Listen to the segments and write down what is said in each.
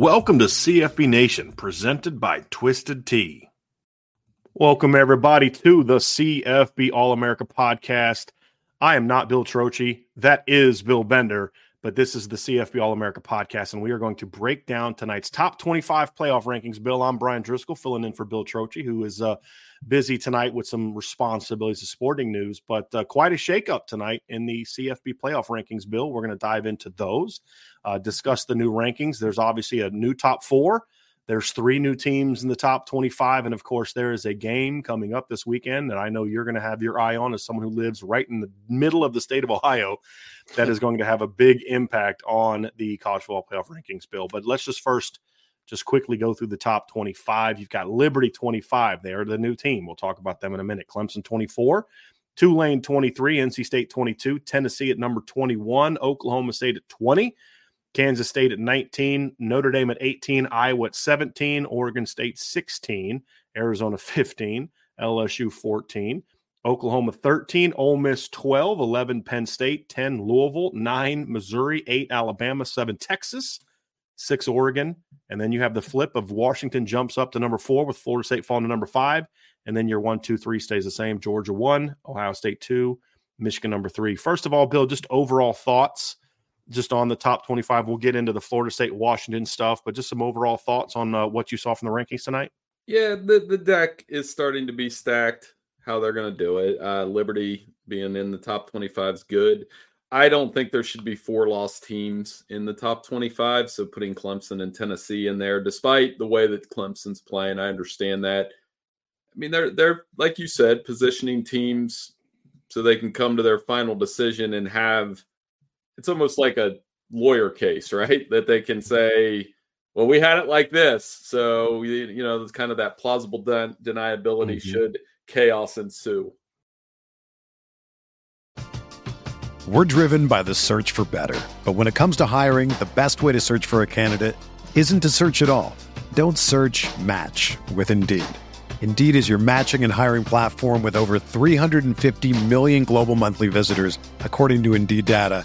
Welcome to CFB Nation, presented by Twisted Tea. Welcome, everybody, to the CFB All America podcast. I am not Bill Trocchi. That is Bill Bender, but this is the CFB All America podcast, and we are going to break down tonight's top 25 playoff rankings. Bill, I'm Brian Driscoll, filling in for Bill Trocchi, who is uh, busy tonight with some responsibilities of sporting news, but uh, quite a shakeup tonight in the CFB playoff rankings, Bill. We're going to dive into those, uh, discuss the new rankings. There's obviously a new top four. There's three new teams in the top 25. And of course, there is a game coming up this weekend that I know you're going to have your eye on as someone who lives right in the middle of the state of Ohio that is going to have a big impact on the college football playoff rankings, Bill. But let's just first just quickly go through the top 25. You've got Liberty 25. They're the new team. We'll talk about them in a minute. Clemson 24, Tulane 23, NC State 22, Tennessee at number 21, Oklahoma State at 20, Kansas State at 19, Notre Dame at 18, Iowa at 17, Oregon State 16, Arizona 15, LSU 14. Oklahoma 13, Ole Miss 12, 11 Penn State, 10 Louisville, 9 Missouri, 8 Alabama, 7 Texas, six Oregon, and then you have the flip of Washington jumps up to number four with Florida State falling to number five, and then your one, two, three stays the same. Georgia one, Ohio State two, Michigan number three. First of all, Bill, just overall thoughts just on the top 25. We'll get into the Florida State Washington stuff, but just some overall thoughts on uh, what you saw from the rankings tonight. Yeah, the, the deck is starting to be stacked. How they're going to do it. Uh, Liberty being in the top 25 is good. I don't think there should be four lost teams in the top 25. So putting Clemson and Tennessee in there, despite the way that Clemson's playing, I understand that. I mean, they're they're like you said, positioning teams so they can come to their final decision and have it's almost like a lawyer case, right? That they can say, well, we had it like this. So, you know, there's kind of that plausible den- deniability mm-hmm. should chaos ensue. We're driven by the search for better. But when it comes to hiring, the best way to search for a candidate isn't to search at all. Don't search match with Indeed. Indeed is your matching and hiring platform with over 350 million global monthly visitors, according to Indeed data,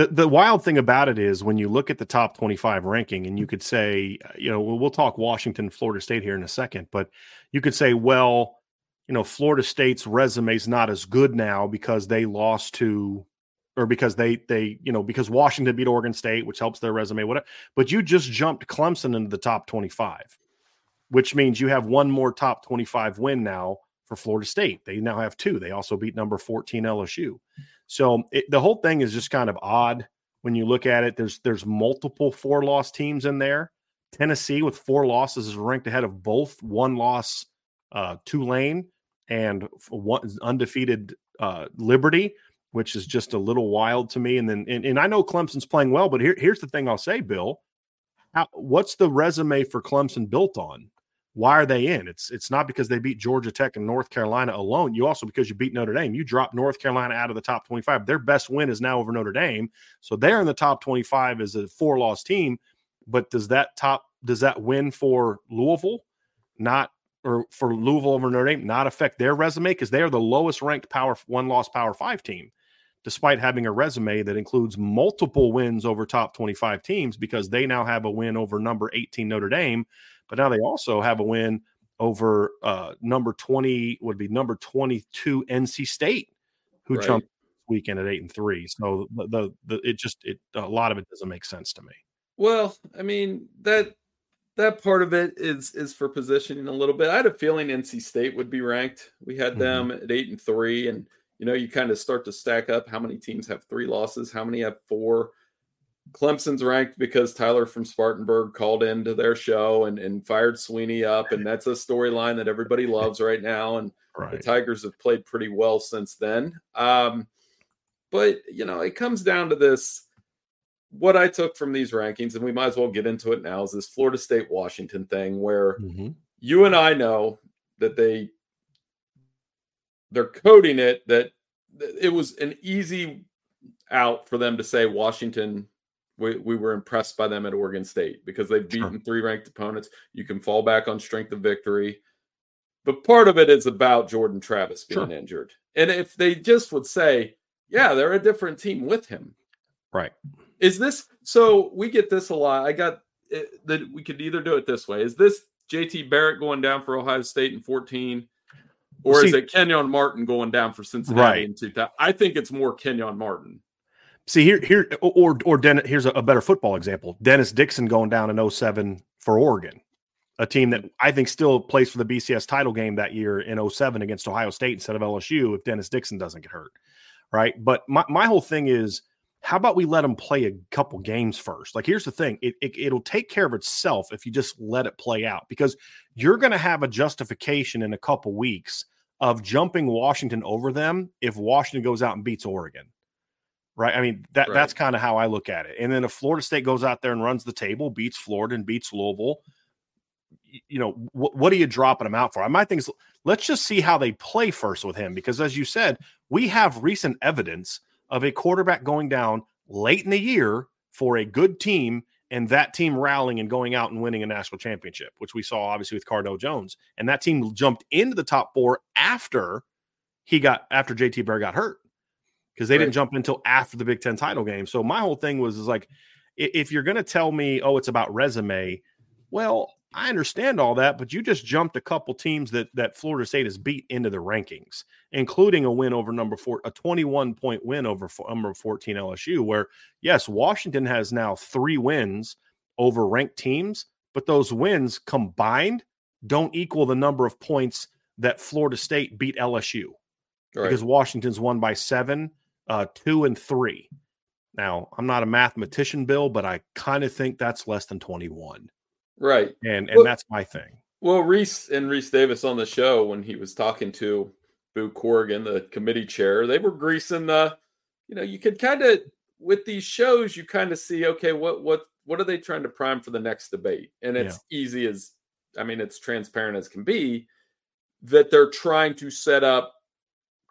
The, the wild thing about it is when you look at the top 25 ranking and you could say, uh, you know, we'll, talk Washington, Florida State here in a second, but you could say, well, you know, Florida State's resume is not as good now because they lost to, or because they they you know because Washington beat Oregon State, which helps their resume. Whatever. But you just jumped Clemson into the top twenty five, which means you have one more top twenty five win now for Florida State. They now have two. They also beat number fourteen LSU. So it, the whole thing is just kind of odd when you look at it. There's there's multiple four loss teams in there. Tennessee with four losses is ranked ahead of both one loss uh, Tulane and one undefeated uh, Liberty, which is just a little wild to me. And then, and, and I know Clemson's playing well, but here, here's the thing I'll say, Bill. How, what's the resume for Clemson built on? Why are they in? It's it's not because they beat Georgia Tech and North Carolina alone. You also because you beat Notre Dame. You dropped North Carolina out of the top 25. Their best win is now over Notre Dame. So they're in the top 25 as a four-loss team. But does that top does that win for Louisville not or for Louisville over Notre Dame not affect their resume because they are the lowest ranked power one loss power five team, despite having a resume that includes multiple wins over top 25 teams because they now have a win over number 18 Notre Dame, but now they also have a win over uh, number 20 would be number 22 NC State, who right. jumped weekend at eight and three. So the, the, the it just it a lot of it doesn't make sense to me. Well, I mean that that part of it is is for positioning a little bit. I had a feeling NC State would be ranked. We had mm-hmm. them at eight and three, and you know, you kind of start to stack up how many teams have three losses, how many have four. Clemson's ranked because Tyler from Spartanburg called into their show and, and fired Swinney up, and that's a storyline that everybody loves right now. And right. the Tigers have played pretty well since then. Um, but you know, it comes down to this what I took from these rankings, and we might as well get into it now, is this Florida State Washington thing where mm-hmm. you and I know that they they're coding it that it was an easy out for them to say Washington we, we were impressed by them at Oregon State because they've beaten sure. three ranked opponents. You can fall back on strength of victory. But part of it is about Jordan Travis being sure. injured. And if they just would say, yeah, they're a different team with him. Right. Is this so? We get this a lot. I got it, that we could either do it this way. Is this JT Barrett going down for Ohio State in 14? Or See, is it Kenyon Martin going down for Cincinnati right. in 2000? I think it's more Kenyon Martin. See here, here, or or Dennis. Here's a, a better football example: Dennis Dixon going down in 07 for Oregon, a team that I think still plays for the BCS title game that year in 07 against Ohio State instead of LSU if Dennis Dixon doesn't get hurt, right? But my my whole thing is how about we let them play a couple games first? Like, here's the thing it, it, will take care of itself if you just let it play out because you're going to have a justification in a couple weeks of jumping Washington over them if Washington goes out and beats Oregon. Right. I mean, that right. that's kind of how I look at it. And then if Florida State goes out there and runs the table, beats Florida and beats Louisville, you know, wh- what are you dropping them out for? I might think let's just see how they play first with him because, as you said, we have recent evidence of a quarterback going down late in the year for a good team and that team rallying and going out and winning a national championship, which we saw obviously with Cardale Jones. And that team jumped into the top four after he got after JT Bear got hurt because they right. didn't jump until after the Big Ten title game. So my whole thing was is like, if you're going to tell me, oh, it's about resume, well, I understand all that, but you just jumped a couple teams that that Florida State has beat into the rankings, including a win over number four, a 21 point win over number 14 LSU. Where yes, Washington has now three wins over ranked teams, but those wins combined don't equal the number of points that Florida State beat LSU right. because Washington's won by seven, uh, two, and three. Now, I'm not a mathematician, Bill, but I kind of think that's less than 21. Right. And and well, that's my thing. Well, Reese and Reese Davis on the show when he was talking to Boo Corrigan, the committee chair, they were greasing the, you know, you could kind of with these shows, you kind of see, okay, what what what are they trying to prime for the next debate? And it's yeah. easy as I mean, it's transparent as can be that they're trying to set up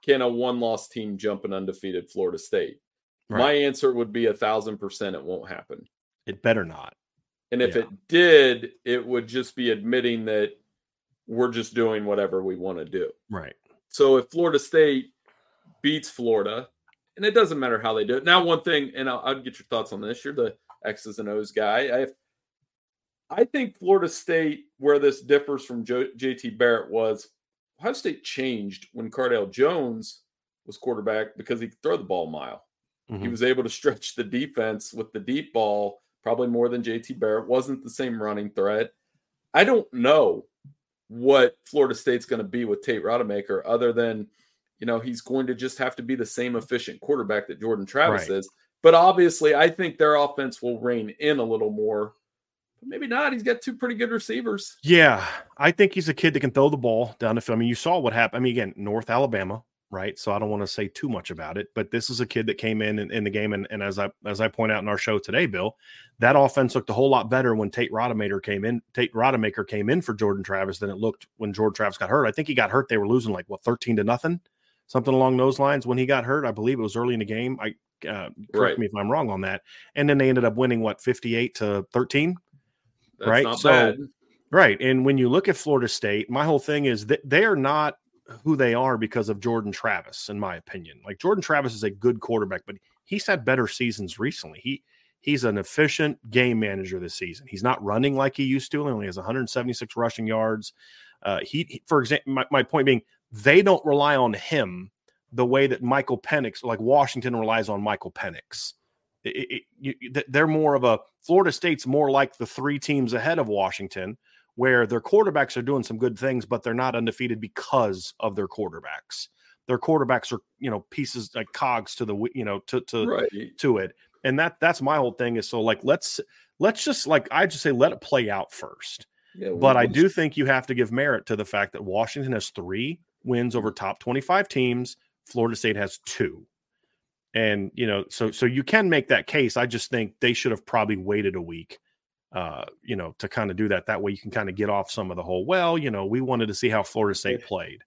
can a one loss team jump an undefeated Florida State? Right. My answer would be a thousand percent it won't happen. It better not. And if yeah. it did, it would just be admitting that we're just doing whatever we want to do. Right. So if Florida State beats Florida, and it doesn't matter how they do it. Now, one thing, and I'll, I'll get your thoughts on this. You're the X's and O's guy. I, I think Florida State, where this differs from JT Barrett, was Ohio State changed when Cardale Jones was quarterback because he could throw the ball a mile. Mm-hmm. He was able to stretch the defense with the deep ball, probably more than JT Barrett. Wasn't the same running threat. I don't know what Florida State's going to be with Tate Rodemaker, other than you know he's going to just have to be the same efficient quarterback that Jordan Travis right. is. But obviously, I think their offense will rein in a little more but maybe not. He's got two pretty good receivers. Yeah, I think he's a kid that can throw the ball down the field. I mean, you saw what happened. I mean, again, North Alabama, right? So I don't want to say too much about it, but this is a kid that came in in, in the game, and, and, as I as I point out in our show today, Bill, that offense looked a whole lot better when Tate Rodemaker came in. Tate Rodemaker came in for Jordan Travis than it looked when Jordan Travis got hurt. I think he got hurt. They were losing like what thirteen to nothing, something along those lines when he got hurt. I believe it was early in the game. I uh, correct right. me if I'm wrong on that. And then they ended up winning what 58 to 13 that's right? so, bad. right. And when you look at Florida State, my whole thing is that they are not who they are because of Jordan Travis, in my opinion. Like Jordan Travis is a good quarterback, but he's had better seasons recently. He he's an efficient game manager this season. He's not running like he used to. He only has 176 rushing yards. Uh, he, he, for example, my, my point being, they don't rely on him the way that Michael Penix, like Washington, relies on Michael Penix. It, it, you, they're more of a Florida State's more like the three teams ahead of Washington, where their quarterbacks are doing some good things, but they're not undefeated because of their quarterbacks. Their quarterbacks are you know pieces like cogs to the you know to to right. to it, and that that's my whole thing is so like let's let's just like I just say let it play out first. Yeah, but I do think you have to give merit to the fact that Washington has three wins over top 25 teams. Florida State has two and you know so so you can make that case i just think they should have probably waited a week uh you know to kind of do that that way you can kind of get off some of the whole well you know we wanted to see how florida state played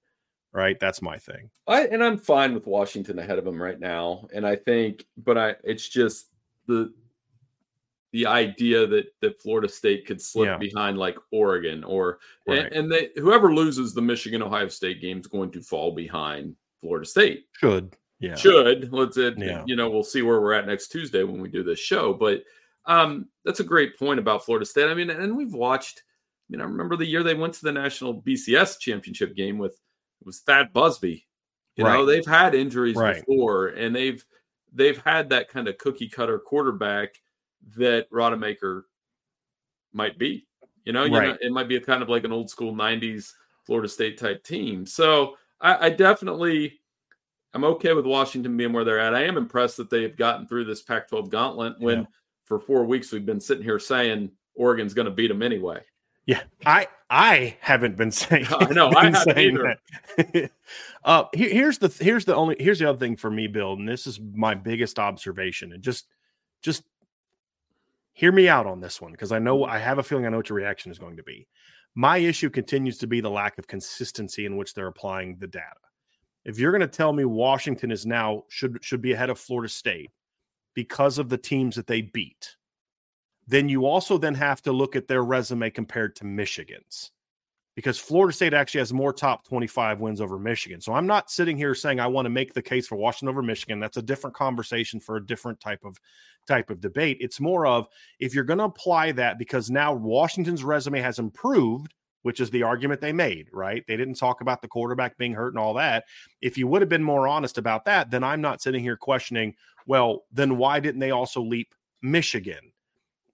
right that's my thing i and i'm fine with washington ahead of them right now and i think but i it's just the the idea that that Florida State could slip yeah. behind like Oregon or right. and, and they whoever loses the Michigan Ohio State game is going to fall behind Florida State. Should yeah. should. Let's it, yeah. you know, we'll see where we're at next Tuesday when we do this show. But um, that's a great point about Florida State. I mean, and we've watched. I mean, I remember the year they went to the national BCS championship game with it was Thad Busby. You right. know, they've had injuries right. before, and they've they've had that kind of cookie cutter quarterback that Rodemaker might be. You know, right. you know, it might be a kind of like an old school '90s Florida State type team. So I, I definitely I'm okay with Washington being where they're at. I am impressed that they've gotten through this Pac-12 gauntlet when yeah. for four weeks we've been sitting here saying Oregon's going to beat them anyway. Yeah, I I haven't been saying. I know I haven't either. uh, here, here's the here's the only here's the other thing for me, Bill, and this is my biggest observation, and just just hear me out on this one because I know I have a feeling I know what your reaction is going to be. My issue continues to be the lack of consistency in which they're applying the data if you're going to tell me Washington is now should should be ahead of Florida State because of the teams that they beat, then you also then have to look at their resume compared to Michigan's. because Florida State actually has more top 25 wins over Michigan. So I'm not sitting here saying I want to make the case for Washington over Michigan. That's a different conversation for a different type of type of debate. It's more of if you're going to apply that because now Washington's resume has improved, which is the argument they made, right? They didn't talk about the quarterback being hurt and all that. If you would have been more honest about that, then I'm not sitting here questioning, well, then why didn't they also leap Michigan?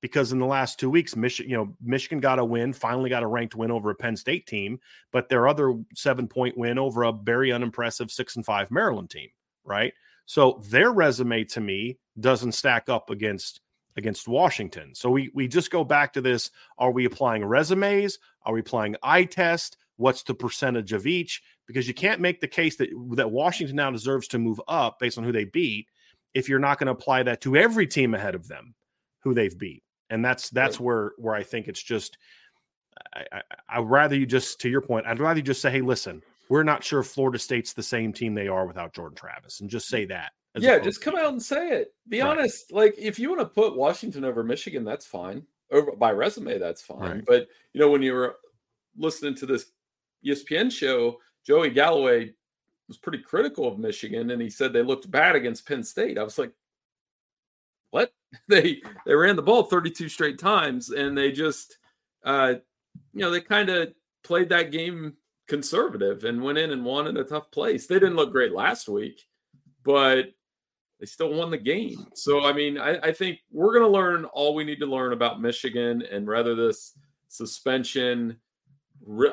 because in the last two weeks, Michigan, you know, Michigan got a win, finally got a ranked win over a Penn State team, but their other seven point win over a very unimpressive six and five Maryland team, right? So their resume to me doesn't stack up against against Washington. So we we just go back to this: Are we applying resumes? Are we applying eye test? What's the percentage of each? Because you can't make the case that that Washington now deserves to move up based on who they beat if you're not going to apply that to every team ahead of them who they've beat and that's that's right. where where I think it's just. I, I, I'd rather you just, to your point, I'd rather you just say, "Hey, listen, we're not sure if Florida State's the same team they are without Jordan Travis," and just say that. Yeah, just come out and say it. Be right. honest. Like, if you want to put Washington over Michigan, that's fine. Or by resume, that's fine. Right. But you know, when you were listening to this ESPN show, Joey Galloway was pretty critical of Michigan, and he said they looked bad against Penn State. I was like, what? They they ran the ball 32 straight times and they just uh you know, they kind of played that game conservative and went in and won in a tough place. They didn't look great last week, but they still won the game. So I mean, I, I think we're gonna learn all we need to learn about Michigan and whether this suspension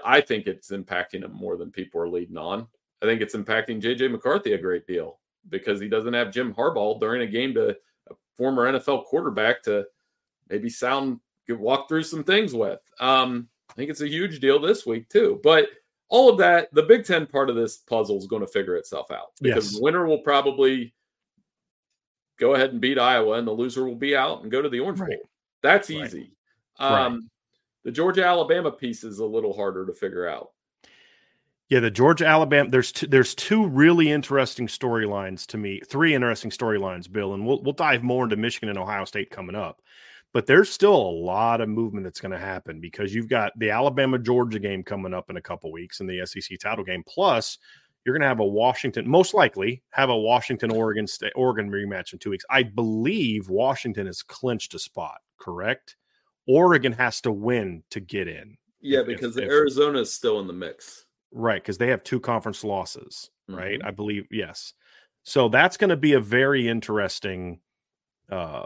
I think it's impacting them more than people are leading on. I think it's impacting JJ McCarthy a great deal because he doesn't have Jim Harbaugh during a game to a former NFL quarterback to maybe sound walk through some things with. Um, I think it's a huge deal this week too. But all of that, the Big Ten part of this puzzle is going to figure itself out because yes. the winner will probably go ahead and beat Iowa, and the loser will be out and go to the Orange right. Bowl. That's easy. Right. Um, right. The Georgia Alabama piece is a little harder to figure out. Yeah, the Georgia Alabama. There's two, there's two really interesting storylines to me. Three interesting storylines, Bill, and we'll we'll dive more into Michigan and Ohio State coming up. But there's still a lot of movement that's going to happen because you've got the Alabama Georgia game coming up in a couple weeks and the SEC title game. Plus, you're going to have a Washington, most likely have a Washington Oregon State Oregon rematch in two weeks. I believe Washington has clinched a spot. Correct? Oregon has to win to get in. Yeah, because if, Arizona is still in the mix. Right, because they have two conference losses, right? Mm-hmm. I believe, yes. So that's going to be a very interesting uh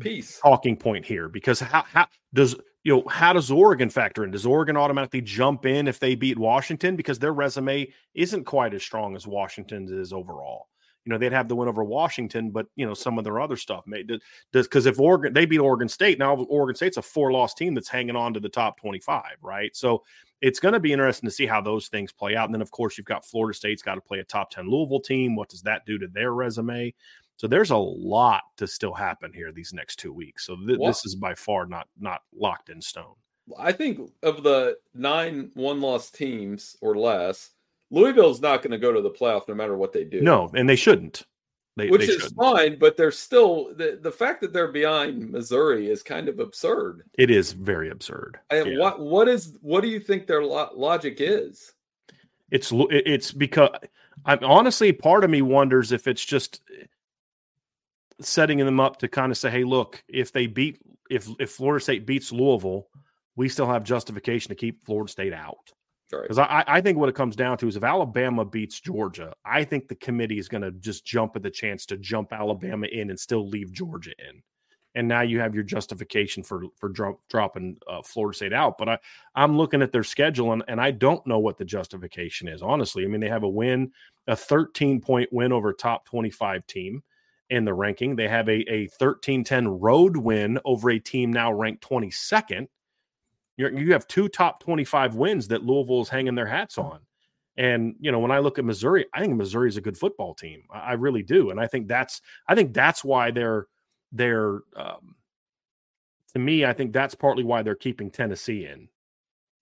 piece talking point here because how, how does you know how does Oregon factor in? Does Oregon automatically jump in if they beat Washington because their resume isn't quite as strong as Washington's is overall? You know, they'd have the win over Washington, but you know some of their other stuff made does because if Oregon they beat Oregon State now, Oregon State's a four loss team that's hanging on to the top twenty five, right? So it's going to be interesting to see how those things play out. And then, of course, you've got Florida State's got to play a top 10 Louisville team. What does that do to their resume? So there's a lot to still happen here these next two weeks. So th- this is by far not not locked in stone. I think of the nine one loss teams or less, Louisville's not going to go to the playoff no matter what they do. No, and they shouldn't. They, Which they is shouldn't. fine, but they're still the, the fact that they're behind Missouri is kind of absurd. It is very absurd. And yeah. what what is what do you think their lo- logic is? It's it's because I'm honestly part of me wonders if it's just setting them up to kind of say, hey, look, if they beat if if Florida State beats Louisville, we still have justification to keep Florida State out. Because I, I think what it comes down to is if Alabama beats Georgia, I think the committee is going to just jump at the chance to jump Alabama in and still leave Georgia in. And now you have your justification for for dro- dropping uh, Florida State out. But I I'm looking at their schedule and, and I don't know what the justification is. Honestly, I mean they have a win, a 13 point win over top 25 team in the ranking. They have a a 13-10 road win over a team now ranked 22nd you're, you have two top 25 wins that Louisville is hanging their hats on. And you know, when I look at Missouri, I think Missouri is a good football team. I, I, really do, and I think that's I think that's why they're they're um, to me. I think that's partly why they're keeping Tennessee in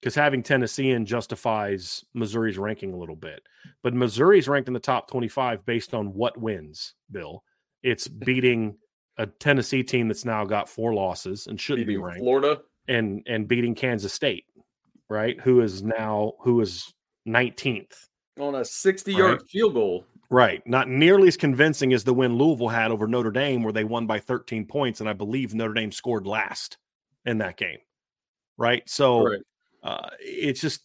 because having Tennessee in justifies Missouri's ranking a little bit. But Missouri's ranked in the top 25 based on what wins, Bill. It's beating a Tennessee team that's now got four losses and shouldn't beating be ranked. Florida and and beating Kansas State. right? Who is now who is 19th on a 60 yard right. field goal. Right. Not nearly as convincing as the win Louisville had over Notre Dame, where they won by 13 points. And I believe Notre Dame scored last in that game. Right. So right. Uh, it's just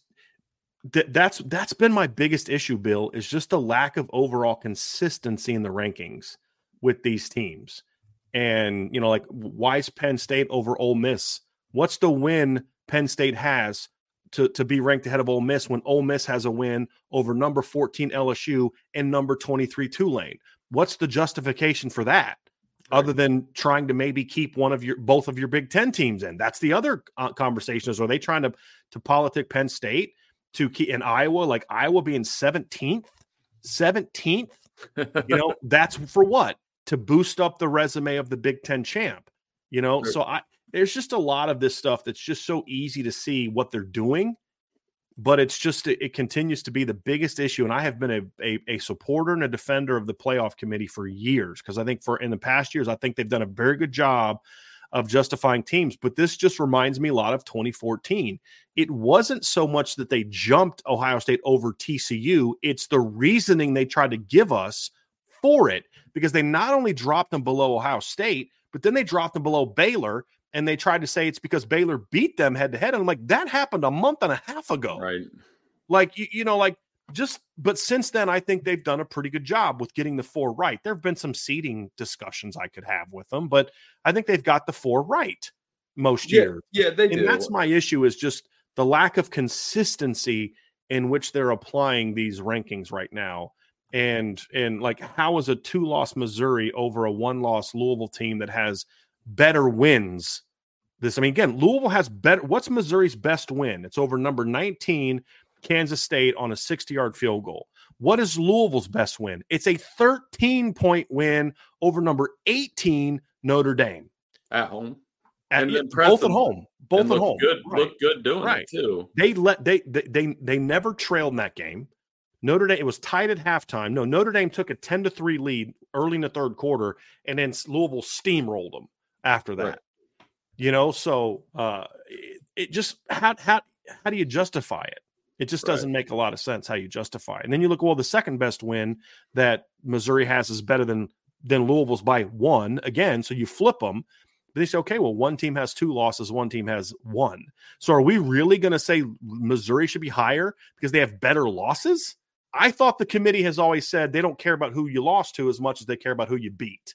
th- that's that's been my biggest issue, Bill, is just the lack of overall consistency in the rankings with these teams. And, you know, like why is Penn State over Ole Miss? What's the win Penn State has to, to be ranked ahead of Ole Miss when Ole Miss has a win over number 14 LSU and number 23 Tulane. What's the justification for that? Right. Other than trying to maybe keep one of your both of your Big Ten teams in, that's the other uh, conversation. Is are they trying to to politic Penn State to keep in Iowa, like Iowa being seventeenth, seventeenth? you know, that's for what to boost up the resume of the Big Ten champ. You know, right. so I there's just a lot of this stuff that's just so easy to see what they're doing but it's just it continues to be the biggest issue and i have been a, a, a supporter and a defender of the playoff committee for years because i think for in the past years i think they've done a very good job of justifying teams but this just reminds me a lot of 2014 it wasn't so much that they jumped ohio state over tcu it's the reasoning they tried to give us for it because they not only dropped them below ohio state but then they dropped them below baylor and they tried to say it's because Baylor beat them head to head. And I'm like, that happened a month and a half ago. Right. Like, you, you know, like just, but since then, I think they've done a pretty good job with getting the four right. There have been some seeding discussions I could have with them, but I think they've got the four right most yeah, years. Yeah, they and do. that's my issue is just the lack of consistency in which they're applying these rankings right now and and like how is a two loss Missouri over a one loss Louisville team that has better wins. This, I mean, again, Louisville has better. What's Missouri's best win? It's over number 19, Kansas State on a 60 yard field goal. What is Louisville's best win? It's a 13 point win over number 18, Notre Dame. At home. At, and both at home. Both at home. Good, right. Look good doing right. it too. They let they, they they they never trailed in that game. Notre Dame, it was tied at halftime. No, Notre Dame took a 10 to 3 lead early in the third quarter, and then Louisville steamrolled them after that. Right. You know, so uh, it, it, just how how how do you justify it? It just right. doesn't make a lot of sense how you justify it. And then you look, well, the second best win that Missouri has is better than than Louisville's by one again. So you flip them. But they say, okay, well, one team has two losses, one team has one. So are we really going to say Missouri should be higher because they have better losses? I thought the committee has always said they don't care about who you lost to as much as they care about who you beat.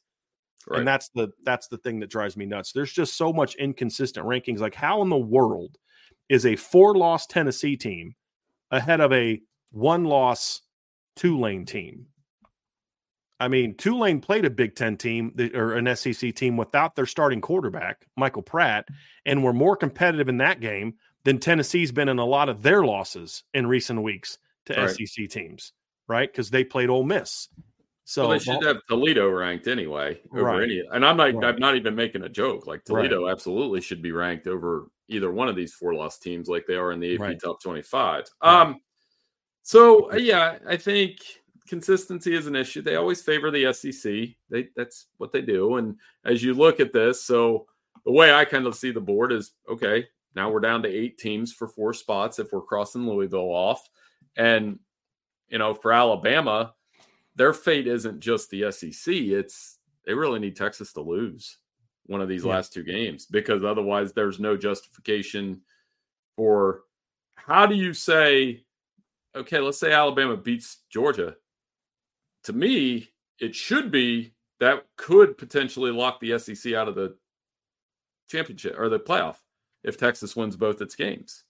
Right. And that's the that's the thing that drives me nuts. There's just so much inconsistent rankings. Like how in the world is a four loss Tennessee team ahead of a one loss Tulane team? I mean, Tulane played a Big Ten team or an SEC team without their starting quarterback, Michael Pratt, and were more competitive in that game than Tennessee's been in a lot of their losses in recent weeks to right. SEC teams, right? Because they played Ole Miss. So well, they should have Toledo ranked anyway over right. any. And I'm not. Right. I'm not even making a joke. Like Toledo absolutely should be ranked over either one of these four loss teams, like they are in the AP top 25. Um. So uh, yeah, I think consistency is an issue. They always favor the SEC. They that's what they do. And as you look at this, so the way I kind of see the board is okay. Now we're down to eight teams for four spots if we're crossing Louisville off, and you know for Alabama their fate isn't just the SEC. It's they really need Texas to lose one of these yeah. last two games because otherwise there's no justification for how do you say okay, let's say Alabama beats Georgia. To me, it should be that could potentially lock the SEC out of the championship or the playoff if Texas wins both its games.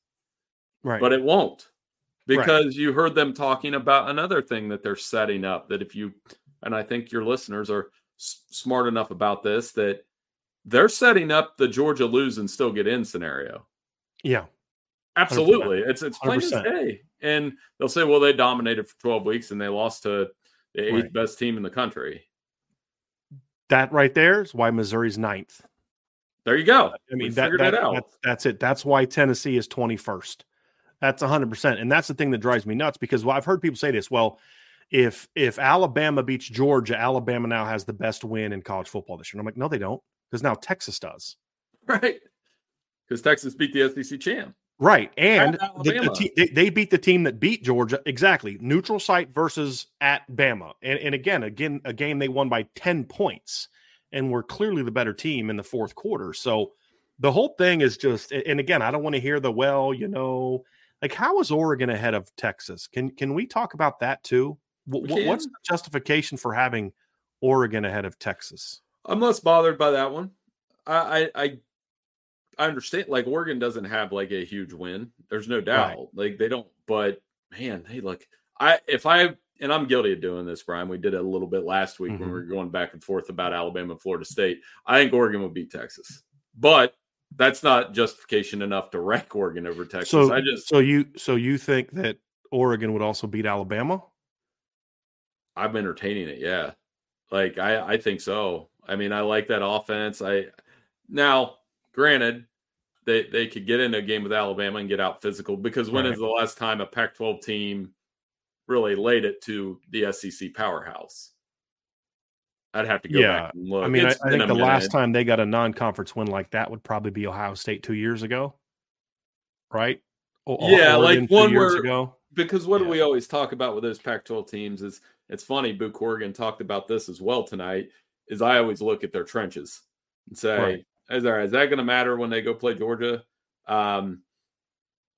Right. But it won't because right. you heard them talking about another thing that they're setting up that if you and i think your listeners are s- smart enough about this that they're setting up the georgia lose and still get in scenario. Yeah. Absolutely. 100%. it's it's plain 100%. as day. And they'll say well they dominated for 12 weeks and they lost to the eighth right. best team in the country. That right there is why missouri's ninth. There you go. I mean that, that, that's, that's it. That's why tennessee is 21st that's 100%. And that's the thing that drives me nuts because well, I've heard people say this. Well, if if Alabama beats Georgia, Alabama now has the best win in college football this year. And I'm like, no, they don't, because now Texas does. Right. Because Texas beat the SEC champ. Right. And the, the te- they, they, beat the team that beat Georgia. Exactly. Neutral site versus at Bama. And, and again, again, a game they won by 10 points and were clearly the better team in the fourth quarter. So the whole thing is just, and again, I don't want to hear the, well, you know, like how is Oregon ahead of Texas? Can, can we talk about that too? W- what's the justification for having Oregon ahead of Texas? I'm less bothered by that one. I, I, I understand. Like Oregon doesn't have like a huge win. There's no doubt. Right. Like they don't. But man, they look. I if I and I'm guilty of doing this, Brian. We did it a little bit last week mm-hmm. when we were going back and forth about Alabama and Florida State. I think Oregon will beat Texas, but that's not justification enough to rank Oregon over Texas. So I just so you so you think that Oregon would also beat Alabama? I'm entertaining it. Yeah, like I I think so. I mean, I like that offense. I now Granted, they they could get into a game with Alabama and get out physical because when right. is the last time a Pac-12 team really laid it to the SEC powerhouse? I'd have to go yeah. back and look. I mean, I, I, think the last time they got a non-conference win like that would probably be Ohio State two years ago, right? O- yeah, Oregon like one where, ago. Because what yeah. do we always talk about with those Pac-12 teams? Is it's funny. Boo Corrigan talked about this as well tonight. Is I always look at their trenches and say, right. Is, is that going to matter when they go play Georgia? Um,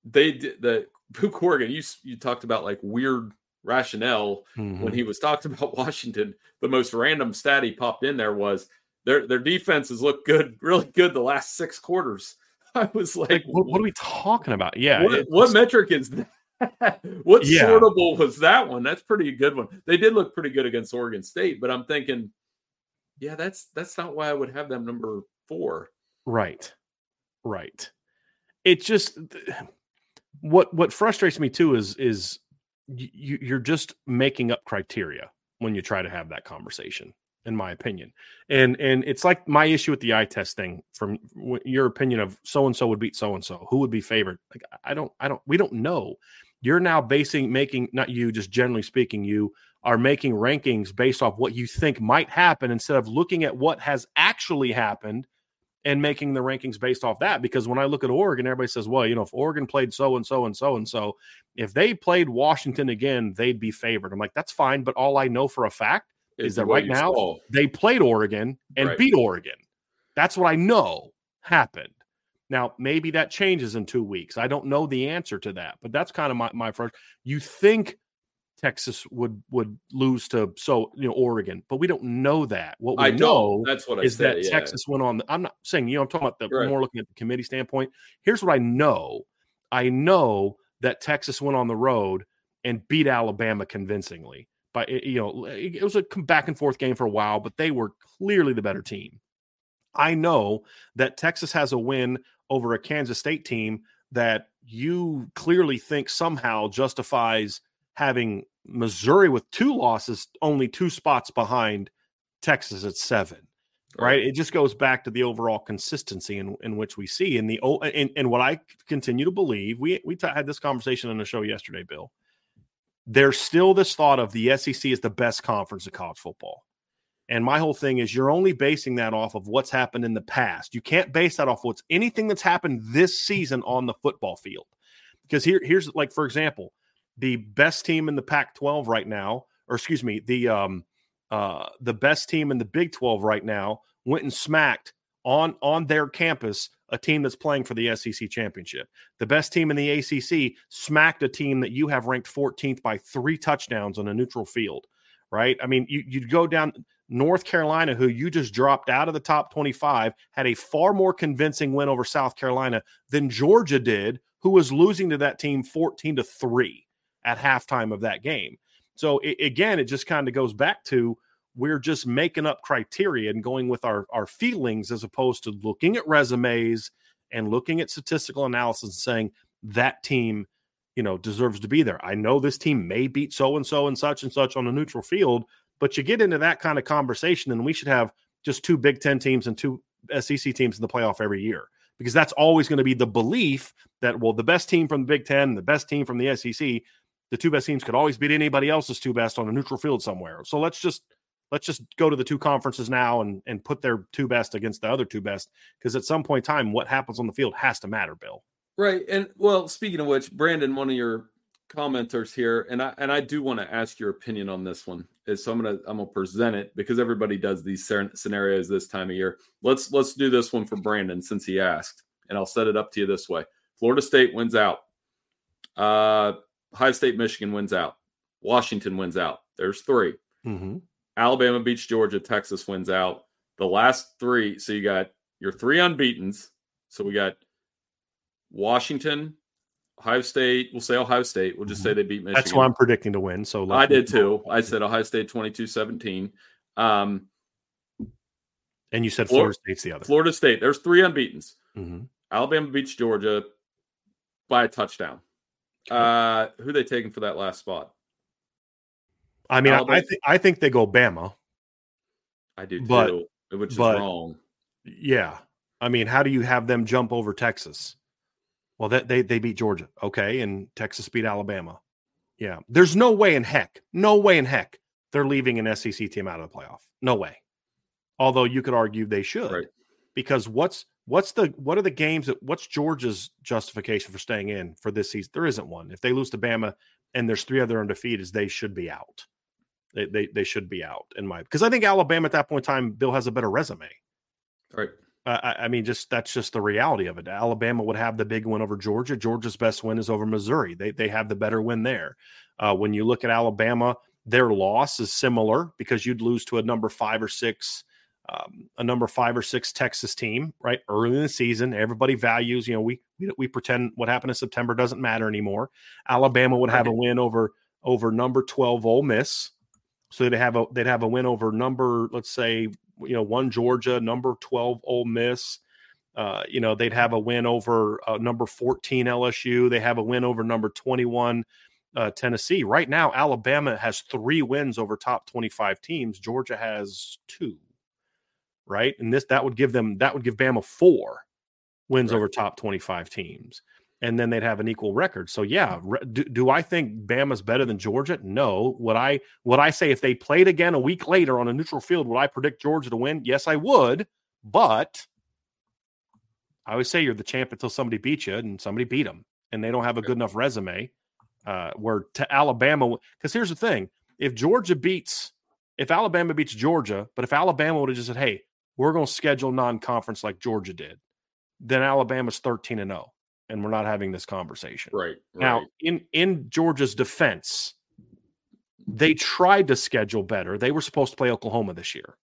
they did the Boo Corrigan. You you talked about like weird rationale mm-hmm. when he was talking about Washington. The most random stat he popped in there was their their defenses look good, really good the last six quarters. I was like, like what, what, are we talking about? Yeah, what, what metric is that? what yeah. sortable was that one? That's pretty good one. They did look pretty good against Oregon State, but I'm thinking, yeah, that's that's not why I would have them number four. Right. Right. It just what what frustrates me too is is you, you're just making up criteria when you try to have that conversation in my opinion. And and it's like my issue with the eye test thing from your opinion of so and so would beat so and so who would be favored like i don't i don't we don't know. You're now basing making not you just generally speaking you are making rankings based off what you think might happen instead of looking at what has actually happened and making the rankings based off that. Because when I look at Oregon, everybody says, well, you know, if Oregon played so and so and so and so, if they played Washington again, they'd be favored. I'm like, that's fine. But all I know for a fact is, is that right now saw. they played Oregon and right. beat Oregon. That's what I know happened. Now, maybe that changes in two weeks. I don't know the answer to that, but that's kind of my, my first. You think Texas would would lose to so you know Oregon, but we don't know that. What we I know that's what I is said, that yeah. Texas went on. The, I'm not saying you know I'm talking about the right. more looking at the committee standpoint. Here's what I know. I know that Texas went on the road and beat Alabama convincingly. But eh, you know eh, it was a back and forth game for a while, but they were clearly the better team. I know that Texas has a win over a Kansas State team that you clearly think somehow justifies having Missouri with two losses, only two spots behind Texas at seven. Right. It just goes back to the overall consistency in, in which we see in the and, and what I continue to believe. We we t- had this conversation on the show yesterday, Bill. There's still this thought of the SEC is the best conference of college football. And my whole thing is you're only basing that off of what's happened in the past. You can't base that off what's anything that's happened this season on the football field. Because here, here's like, for example, the best team in the Pac-12 right now, or excuse me, the um, uh, the best team in the Big 12 right now went and smacked on on their campus a team that's playing for the SEC championship. The best team in the ACC smacked a team that you have ranked 14th by three touchdowns on a neutral field. Right? I mean, you, you'd go down North Carolina, who you just dropped out of the top 25, had a far more convincing win over South Carolina than Georgia did, who was losing to that team 14 to 3 at halftime of that game. So it, again, it just kind of goes back to we're just making up criteria and going with our our feelings as opposed to looking at resumes and looking at statistical analysis and saying that team you know deserves to be there. I know this team may beat so and so and such and such on a neutral field, but you get into that kind of conversation and we should have just two Big 10 teams and two SEC teams in the playoff every year because that's always going to be the belief that well the best team from the Big 10, the best team from the SEC the two best teams could always beat anybody else's two best on a neutral field somewhere. So let's just let's just go to the two conferences now and and put their two best against the other two best because at some point in time what happens on the field has to matter bill Right. And well, speaking of which, Brandon, one of your commenters here, and I and I do want to ask your opinion on this one. Is so I'm gonna I'm gonna present it because everybody does these scenarios this time of year. Let's let's do this one for Brandon since he asked, and I'll set it up to you this way: Florida State wins out. Uh, Ohio State, Michigan wins out. Washington wins out. There's 3 mm-hmm. Alabama beats Georgia. Texas wins out. The last three. So you got your three unbeaten's. So we got Washington, Ohio State. We'll say Ohio State. We'll just say mm-hmm. they beat Michigan. That's why I'm predicting to win. So I did too. I said Ohio State 22 17. Um, and you said Florida, Florida State's the other. Florida State. There's three unbeaten's. Mm-hmm. Alabama beats Georgia by a touchdown. Uh, who they taking for that last spot? I mean, Alabama. I, think I think they go Bama. I do but, too, which is but, wrong. Yeah, I mean, how do you have them jump over Texas? Well, that they they beat Georgia, okay, and Texas beat Alabama. Yeah, there's no way in heck, no way in heck they're leaving an SEC team out of the playoff. No way. Although you could argue they should, right. because what's what's the what are the games that what's Georgia's justification for staying in for this season? There isn't one. If they lose to Bama and there's three other undefeated, they should be out. They they, they should be out in my because I think Alabama at that point in time, Bill has a better resume. Right. I, I, mean, just that's just the reality of it. Alabama would have the big win over Georgia. Georgia's best win is over Missouri. They they have the better win there. Uh, when you look at Alabama, their loss is similar because you'd lose to a number five or six, um, a number five or six Texas team, right? Early in the season, everybody values. You know, we we, we pretend what happened in September doesn't matter anymore. Alabama would have a win over over number twelve Ole Miss. So they'd have a they'd have a win over number, let's say you know, one Georgia, number 12 Ole Miss. Uh, you know, they'd have a win over uh, number 14 LSU. They have a win over number 21 uh, Tennessee. Right now, Alabama has three wins over top 25 teams. Georgia has two. Right, and this that would give them that would give Bama four wins right. over top 25 teams and then they'd have an equal record. So yeah, do, do, I think Bama's better than Georgia? No. Would I would I say if they played again a week later on a neutral field, would I predict Georgia to win? Yes, I would. But I always say you're the champ until somebody beats you, and somebody beat them, and they don't have a good enough resume. Uh, where to Alabama, because here's the thing: if Georgia beats, if Alabama beats Georgia, but if Alabama would have just said, "Hey, we're going to schedule non-conference like Georgia did," then Alabama's 13 and 0 and we're not having this conversation. Right, right. Now, in in Georgia's defense, they tried to schedule better. They were supposed to play Oklahoma this year,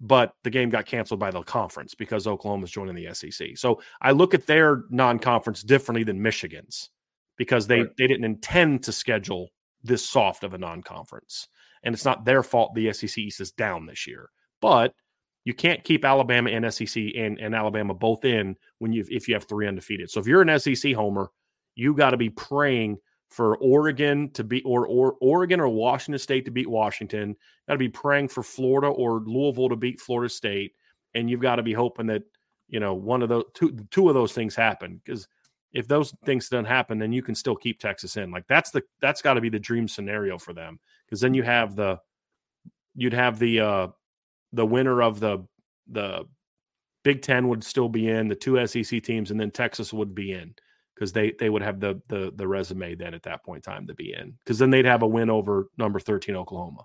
but the game got canceled by the conference because Oklahoma's joining the SEC. So I look at their non-conference differently than Michigan's because they right. they didn't intend to schedule this soft of a non-conference, and it's not their fault the SEC East is down this year. But you can't keep Alabama and SEC and, and Alabama both in when you if you have three undefeated. So if you're an SEC homer, you got to be praying for Oregon to beat or or Oregon or Washington State to beat Washington. Got to be praying for Florida or Louisville to beat Florida State, and you've got to be hoping that you know one of those two two of those things happen because if those things don't happen, then you can still keep Texas in. Like that's the that's got to be the dream scenario for them because then you have the you'd have the uh the winner of the the Big Ten would still be in, the two SEC teams, and then Texas would be in because they they would have the the the resume then at that point in time to be in because then they'd have a win over number thirteen Oklahoma.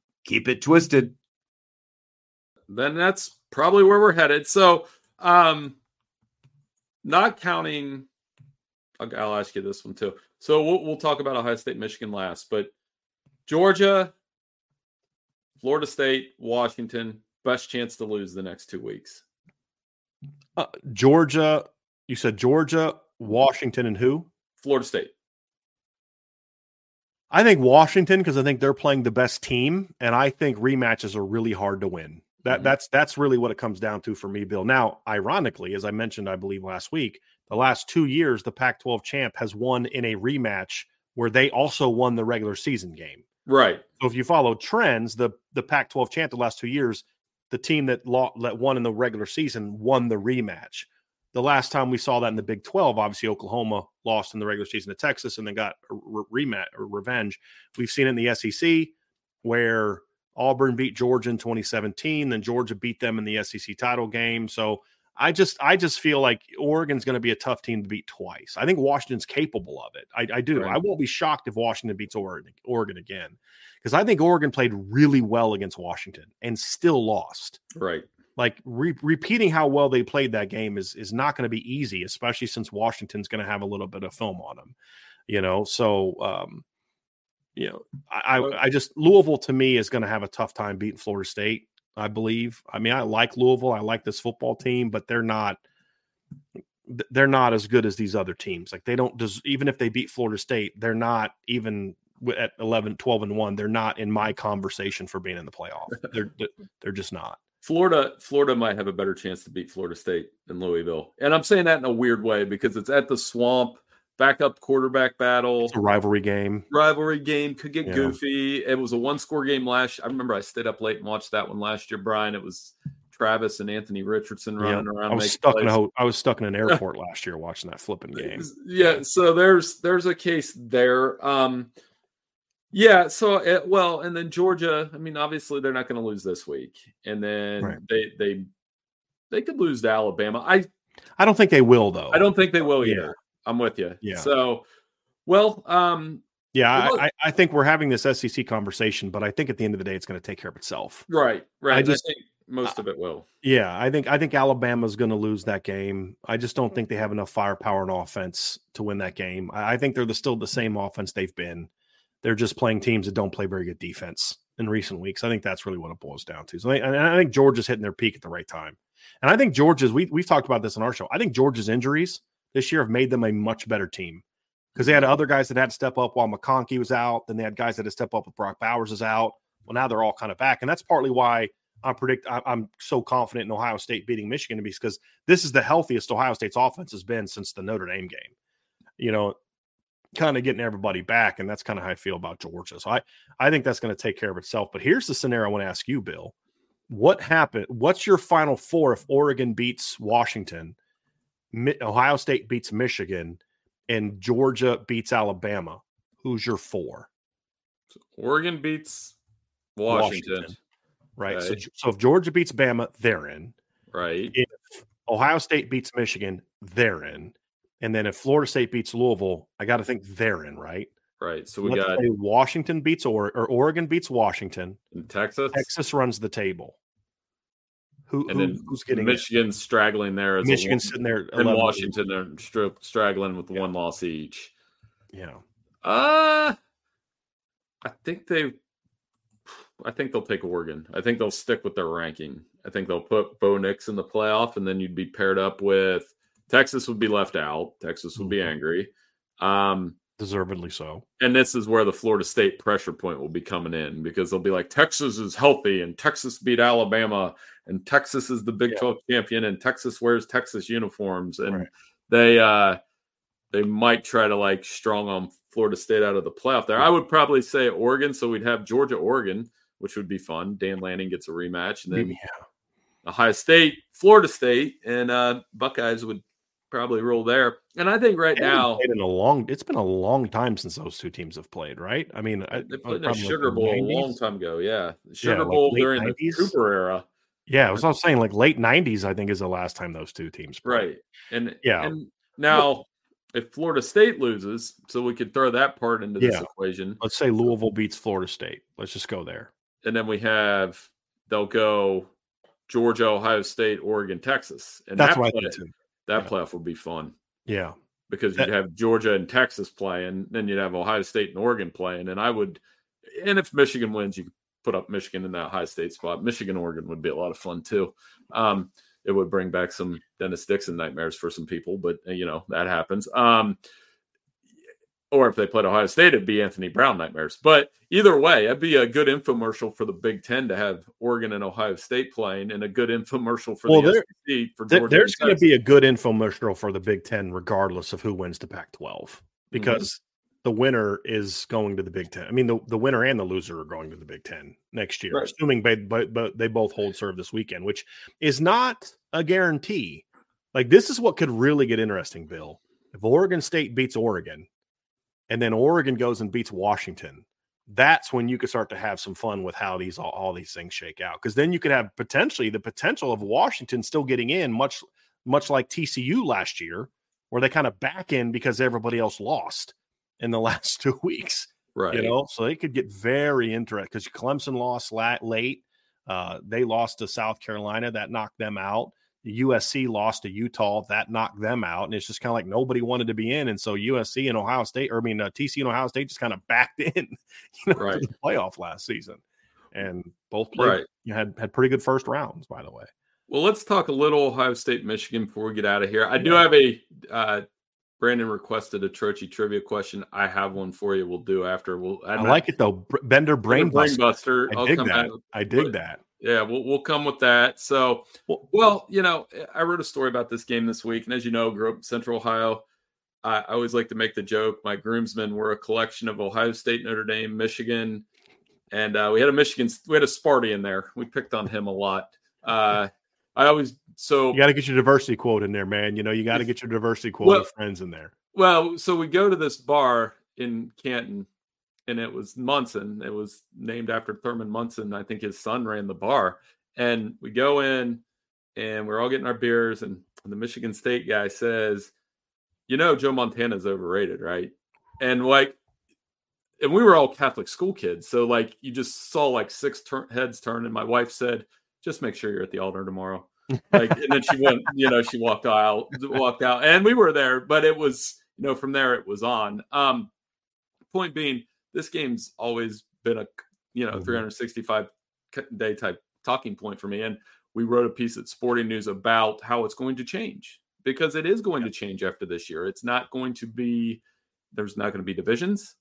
Keep it twisted. Then that's probably where we're headed. So, um, not counting, I'll, I'll ask you this one too. So we'll, we'll talk about Ohio State, Michigan last, but Georgia, Florida State, Washington, best chance to lose the next two weeks. Uh, Georgia, you said Georgia, Washington, and who? Florida State. I think Washington because I think they're playing the best team, and I think rematches are really hard to win. That mm-hmm. that's that's really what it comes down to for me, Bill. Now, ironically, as I mentioned, I believe last week, the last two years, the Pac-12 champ has won in a rematch where they also won the regular season game. Right. So if you follow trends, the the Pac-12 champ the last two years, the team that lost, that won in the regular season won the rematch. The last time we saw that in the Big 12, obviously Oklahoma lost in the regular season to Texas and then got a re- rematch or revenge. We've seen it in the SEC where Auburn beat Georgia in 2017, then Georgia beat them in the SEC title game. So I just I just feel like Oregon's going to be a tough team to beat twice. I think Washington's capable of it. I, I do. Right. I won't be shocked if Washington beats Oregon, Oregon again because I think Oregon played really well against Washington and still lost. Right. Like re- repeating how well they played that game is is not going to be easy, especially since Washington's going to have a little bit of film on them. You know, so um, you know, I, I, I just Louisville to me is going to have a tough time beating Florida State. I believe. I mean, I like Louisville. I like this football team, but they're not they're not as good as these other teams. Like they don't just even if they beat Florida State, they're not even at 11 12 and 1, they're not in my conversation for being in the playoff. They're they're just not. Florida Florida might have a better chance to beat Florida State than Louisville. And I'm saying that in a weird way because it's at the swamp backup quarterback battle. It's a rivalry game. Rivalry game could get yeah. goofy. It was a one score game last. I remember I stayed up late and watched that one last year. Brian, it was Travis and Anthony Richardson running yeah. around. I was stuck plays. in a I was stuck in an airport last year watching that flipping game. Yeah, so there's there's a case there. Um, yeah, so it, well, and then Georgia. I mean, obviously they're not going to lose this week, and then right. they they they could lose to Alabama. I I don't think they will though. I don't think they will either. I'm with you. Yeah. So, well, um, yeah, I, I, think we're having this SEC conversation, but I think at the end of the day, it's going to take care of itself. Right. Right. I just I think most of it will. Yeah, I think I think Alabama's going to lose that game. I just don't think they have enough firepower and offense to win that game. I, I think they're the, still the same offense they've been. They're just playing teams that don't play very good defense in recent weeks. I think that's really what it boils down to. So I, I think Georgia's hitting their peak at the right time, and I think Georgia's. We we've talked about this on our show. I think Georgia's injuries this year have made them a much better team because they had other guys that had to step up while McConkey was out. Then they had guys that had to step up with Brock Bowers is out. Well, now they're all kind of back, and that's partly why I predict I'm so confident in Ohio State beating Michigan because this is the healthiest Ohio State's offense has been since the Notre Dame game. You know, kind of getting everybody back, and that's kind of how I feel about Georgia. So I I think that's going to take care of itself. But here's the scenario I want to ask you, Bill. What happened? What's your final four if Oregon beats Washington Ohio State beats Michigan and Georgia beats Alabama, who's your four? Oregon beats Washington. Washington right. right. So, so if Georgia beats Bama, they're in. Right. If Ohio State beats Michigan, they're in. And then if Florida State beats Louisville, I got to think they're in, right? Right. So we Let's got Washington beats or, or Oregon beats Washington. And Texas. Texas runs the table. Who, and then who's getting Michigan's it? straggling there? As Michigan's sitting there, and Washington they're stri- straggling with yeah. one loss each. Yeah. Uh I think they. I think they'll take Oregon. I think they'll stick with their ranking. I think they'll put Bo Nix in the playoff, and then you'd be paired up with Texas. Would be left out. Texas would mm-hmm. be angry. Um, deservedly so. And this is where the Florida State pressure point will be coming in because they'll be like Texas is healthy and Texas beat Alabama and Texas is the Big yeah. 12 champion and Texas wears Texas uniforms and right. they uh they might try to like strong on Florida State out of the playoff there. I would probably say Oregon so we'd have Georgia Oregon which would be fun. Dan Lanning gets a rematch and then yeah. Ohio State, Florida State and uh Buckeyes would probably rule there. And I think right now, in a long, it's been a long time since those two teams have played, right? I mean, they uh, played in a Sugar Bowl a long time ago. Yeah, Sugar yeah, like Bowl during 90s? the Cooper era. Yeah, I was, I was saying like late '90s. I think is the last time those two teams played. Right, and yeah, and now if Florida State loses, so we could throw that part into this Yeah. equation, let's say Louisville beats Florida State. Let's just go there. and then we have they'll go Georgia, Ohio State, Oregon, Texas, and That's that, what I play, think too. that Yeah. playoff would be fun Yeah, because you'd have Georgia and Texas playing, then you'd have Ohio State and Oregon playing, and I would, and if Michigan wins, you could put up Michigan in that Ohio State spot. Michigan, Oregon would be a lot of fun too. Um, it would bring back some Dennis Dixon nightmares for some people, but uh, you know that happens. Um, or if they played Ohio State, it'd be Anthony Brown nightmares. But either way, it'd be a good infomercial for the Big Ten to have Oregon and Ohio State playing, and a good infomercial for Well, the there- SEC for Georgia. there's going to be a good infomercial for the Big Ten, regardless of who wins the Pac-12, Mm-hmm. because the winner is going to the Big Ten. I mean, the, the winner and the loser are going to the Big Ten next year, Right. assuming they, but, but they both hold serve this weekend, which is not a guarantee. Like this is what could really get interesting, Bill. If Oregon State beats Oregon, and then Oregon goes and beats Washington, that's when you could start to have some fun with how these all, all these things shake out. Because then you could have potentially the potential of Washington still getting in, much much like TCU last year, where they kind of back in because everybody else lost in the last two weeks. right. You know, so it could get very interesting because Clemson lost late. Uh, they lost to South Carolina, that knocked them out. USC lost to Utah, that knocked them out, and it's just kind of like nobody wanted to be in, and so USC and Ohio State, or I mean uh, TCU and Ohio State, just kind of backed in, you know, Right. to the playoff last season, and both played, Right. you know, had had pretty good first rounds, by the way. Well, let's talk a little Ohio State, Michigan before we get out of here. I do have a uh, Brandon requested a Trochi trivia question. I have one for you. We'll do after. We'll. I like it though, Bender Brain Buster. Buster. I dig that. I dig But- that. Yeah, we'll we'll come with that. So, Well- you know, I wrote a story about this game this week, and as you know, grew up in Central Ohio. I, I always like to make the joke. My groomsmen were a collection of Ohio State, Notre Dame, Michigan, and uh, we had a Michigan. We had a Sparty in there. We picked on him a lot. Uh, I always so You got to get your diversity quote in there, man. You know, you got to get your diversity quote Well- of friends in there. Well, so we go to this bar in Canton, and it was Munson. It was named after Thurman Munson. I think his son ran the bar. And we go in, and we're all getting our beers, and the Michigan State guy says, "You know, Joe Montana's overrated, right?" And like, and we were all Catholic school kids, so like, you just saw like six tur- heads turn, and my wife said, "Just make sure you're at the altar tomorrow." like and then she went you know she walked out walked out and we were there but it was you know from there it was on um point being this game's always been a you know Mhm. 365 day type talking point for me and we wrote a piece at sporting news about how it's going to change because it is going to change after this year it's not going to be there's not going to be divisions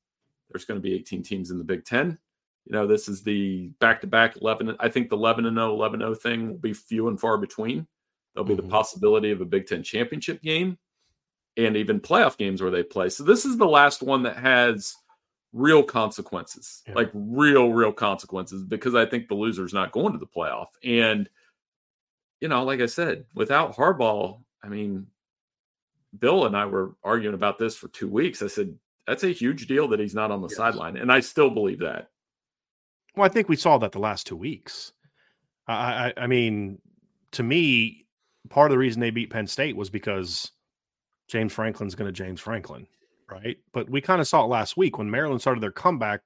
there's going to be 18 teams in the big 10 you know, this is the back to back 11. I think the 11 and 0, 11 0 thing will be few and far between. There'll be Mhm. the possibility of a Big Ten championship game and even playoff games where they play. So this is the last one that has real consequences, Yeah. like real, real consequences, because I think the loser's not going to the playoff. And, you know, like I said, without Harbaugh, I mean, Bill and I were arguing about this for two weeks. I said, that's a huge deal that he's not on the Yes. sideline. And I still believe that. Well, I think we saw that the last two weeks. I, I, I mean, to me, part of the reason they beat Penn State was because James Franklin's going to James Franklin, right? But we kind of saw it last week when Maryland started their comeback.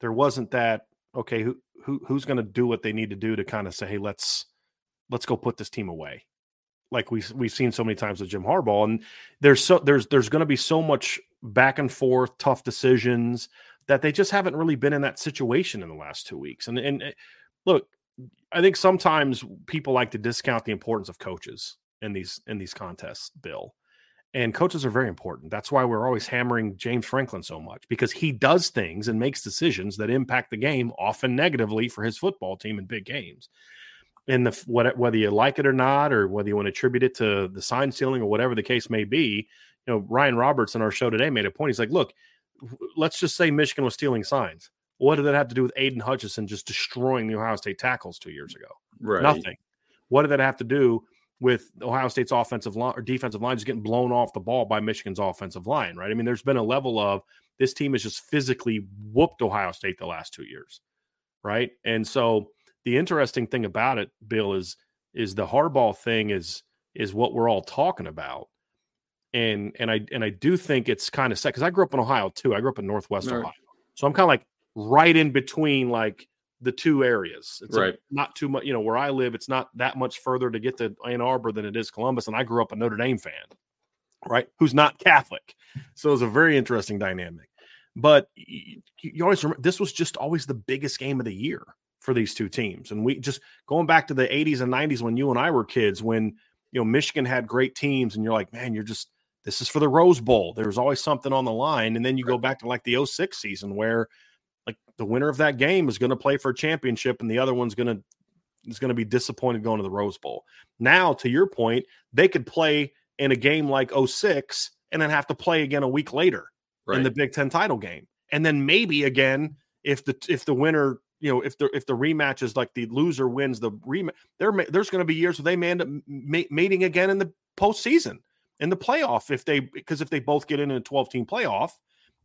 There wasn't that okay. Who who who's going to do what they need to do to kind of say, hey, let's let's go put this team away, like we we've seen so many times with Jim Harbaugh. And there's so there's there's going to be so much back and forth, tough decisions that they just haven't really been in that situation in the last two weeks. And and uh, look, I think sometimes people like to discount the importance of coaches in these in these contests, Bill. And coaches are very important. That's why we're always hammering James Franklin so much because he does things and makes decisions that impact the game, often negatively for his football team in big games. And the what, whether you like it or not, or whether you want to attribute it to the sign stealing or whatever the case may be, you know, Ryan Roberts in our show today made a point. He's like, look, let's just say Michigan was stealing signs. What did that have to do with Aidan Hutchinson just destroying the Ohio State tackles two years ago? Right. Nothing. What did that have to do with Ohio State's offensive line or defensive line just getting blown off the ball by Michigan's offensive line, right? I mean, there's been a level of this team has just physically whooped Ohio State the last two years, right? And so the interesting thing about it, Bill, is is the Harbaugh thing is is what we're all talking about. And and I and I do think it's kind of sad because I grew up in Ohio too. I grew up in Northwest right. Ohio, so I'm kind of like right in between like the two areas. It's right. Not too much, you know, where I live, it's not that much further to get to Ann Arbor than it is Columbus. And I grew up a Notre Dame fan, right? Who's not Catholic. So it's a very interesting dynamic. But you, you always remember this was just always the biggest game of the year for these two teams. And we just going back to the 80s and 90s when you and I were kids, when you know Michigan had great teams, and you're like, man, you're just this is for the Rose Bowl. There's always something on the line. And then you go back to like the 06 season where like the winner of that game is going to play for a championship and the other one's going to is going to be disappointed going to the Rose Bowl. Now, to your point, they could play in a game like 06 and then have to play again a week later right. in the Big Ten title game. And then maybe again if the if the winner you know if the if the rematch is like the loser wins the rematch there there's going to be years where they may end up meeting again in the postseason in the playoff if they because if they both get in a 12 team playoff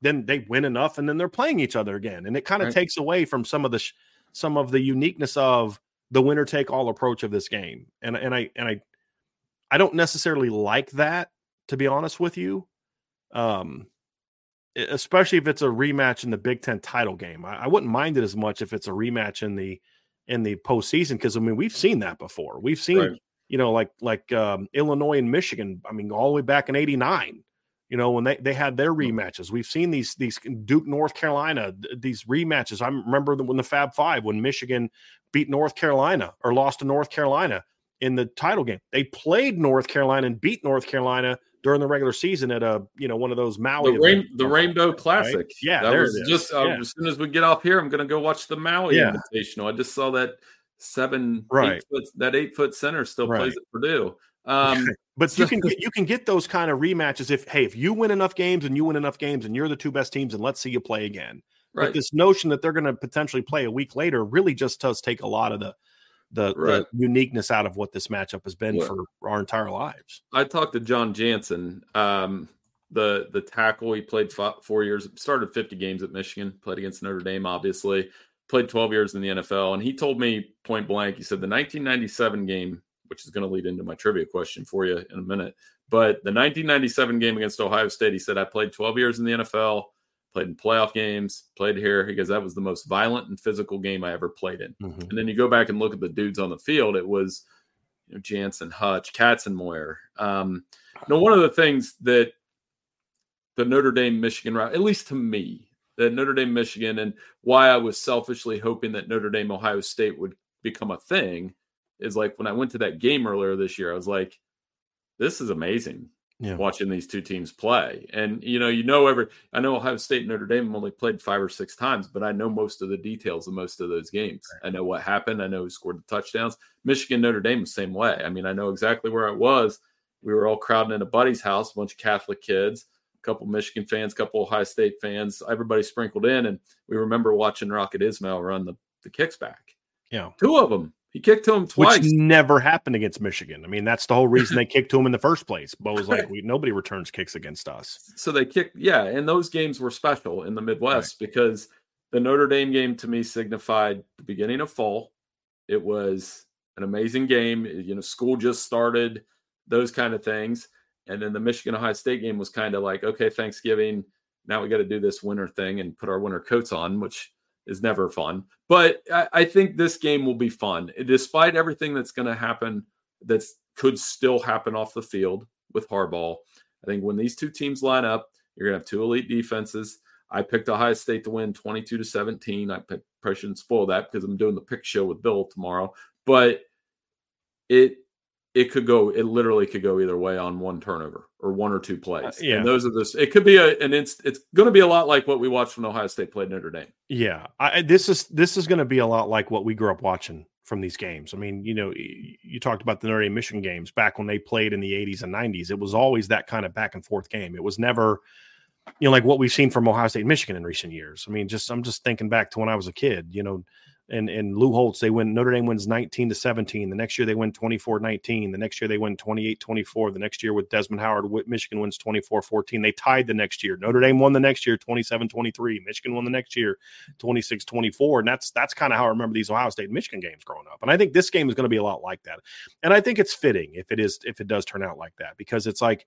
then they win enough and then they're playing each other again and it kind of right. takes away from some of the sh- some of the uniqueness of the winner take all approach of this game and and I and I I don't necessarily like that to be honest with you um especially if it's a rematch in the Big Ten title game I, I wouldn't mind it as much if it's a rematch in the in the postseason because I mean we've seen that before we've seen right. you know like like um, Illinois and Michigan I mean all the way back in 89 you know when they, they had their mm. rematches we've seen these these duke north carolina these rematches i remember when the fab five when michigan beat north carolina or lost to north carolina in the title game they played north carolina and beat north carolina during the regular season at a you know one of those Maui the, rain, the Rainbow Classic. Right? Yeah, that was just uh, yeah. as soon as we get off here, I'm going to go watch the Maui yeah. Invitational. I just saw that seven right eight foot, that eight foot center still right. plays at Purdue. Um, but you can get, you can get those kind of rematches if hey if you win enough games and you win enough games and you're the two best teams and let's see you play again. Right. But this notion that they're going to potentially play a week later really just does take a lot of the the, right. the uniqueness out of what this matchup has been yeah. for our entire lives. I talked to Jon Jansen, um, the the tackle. He played four years, started 50 games at Michigan, played against Notre Dame, obviously, played 12 years in the NFL, and he told me point blank. He said the 1997 game which is going to lead into my trivia question for you in a minute. But the 1997 game against Ohio State, he said, I played 12 years in the NFL, played in playoff games, played here. because that was the most violent and physical game I ever played in. Mm-hmm. And then you go back and look at the dudes on the field, it was you know, Jansen, Hutch, Katzenmoyer. Um, you know, one of the things that the Notre Dame Michigan route, at least to me, that Notre Dame Michigan and why I was selfishly hoping that Notre Dame Ohio State would become a thing is like when I went to that game earlier this year, I was like, this is amazing yeah. watching these two teams play. And you know, you know, every I know Ohio State and Notre Dame only played five or six times, but I know most of the details of most of those games. Right. I know what happened. I know who scored the touchdowns. Michigan, Notre Dame, the same way. I mean, I know exactly where I was. We were all crowding in a buddy's house, a bunch of Catholic kids, a couple Michigan fans, a couple Ohio State fans, everybody sprinkled in, and we remember watching Rocket Ismail run the the kicks back. Yeah, two of them he kicked to him twice. Which never happened against Michigan. I mean, that's the whole reason they kicked to him in the first place. Bo was like, we, nobody returns kicks against us. So they kicked, yeah. And those games were special in the Midwest right. because the Notre Dame game to me signified the beginning of fall. It was an amazing game. You know, school just started, those kind of things. And then the Michigan Ohio State game was kind of like, okay, Thanksgiving. Now we got to do this winter thing and put our winter coats on, which is never fun. But I, I think this game will be fun, despite everything that's going to happen. That could still happen off the field with Harbaugh. I think when these two teams line up, you're going to have two elite defenses. I picked Ohio State to win 22 to 17. I probably shouldn't spoil that because I'm doing the pick show with Bill tomorrow. But it it could go it literally could go either way on one turnover or one or two plays. Uh, yeah. And those are this it could be a, and it's it's going to be a lot like what we watched when Ohio State played Notre Dame. Yeah. I, this is this is going to be a lot like what we grew up watching from these games. I mean, you know, you talked about the Notre Dame Michigan games back when they played in the 80s and 90s. It was always that kind of back and forth game. It was never you know like what we've seen from Ohio State Michigan in recent years. I mean, just I'm just thinking back to when I was a kid, you know, and and Lou Holtz, they win Notre Dame wins 19 to 17. The next year they win 24-19. The next year they win 28-24. The next year with Desmond Howard, Michigan wins 24-14. They tied the next year. Notre Dame won the next year 27-23. Michigan won the next year 26-24. And that's that's kind of how I remember these Ohio State Michigan games growing up. And I think this game is going to be a lot like that. And I think it's fitting if it is if it does turn out like that because it's like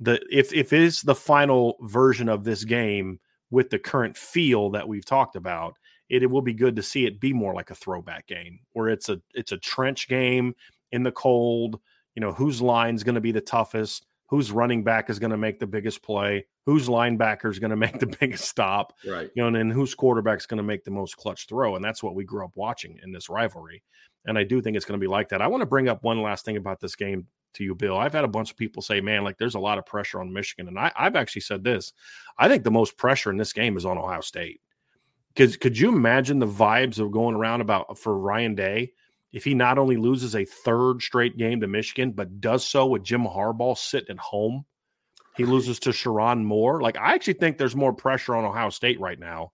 the if if it is the final version of this game with the current feel that we've talked about it, it will be good to see it be more like a throwback game where it's a it's a trench game in the cold. You know, whose line's going to be the toughest, whose running back is going to make the biggest play, whose linebacker is going to make the biggest stop, right? You know, and then whose quarterback is going to make the most clutch throw, and that's what we grew up watching in this rivalry. And I do think it's going to be like that. I want to bring up one last thing about this game to you, Bill. I've had a bunch of people say, "Man, like there's a lot of pressure on Michigan," and I, I've actually said this. I think the most pressure in this game is on Ohio State. Because could you imagine the vibes of going around about uh, for Ryan Day if he not only loses a third straight game to Michigan, but does so with Jim Harbaugh sitting at home? He loses to Sherrone Moore. Like I actually think there's more pressure on Ohio State right now.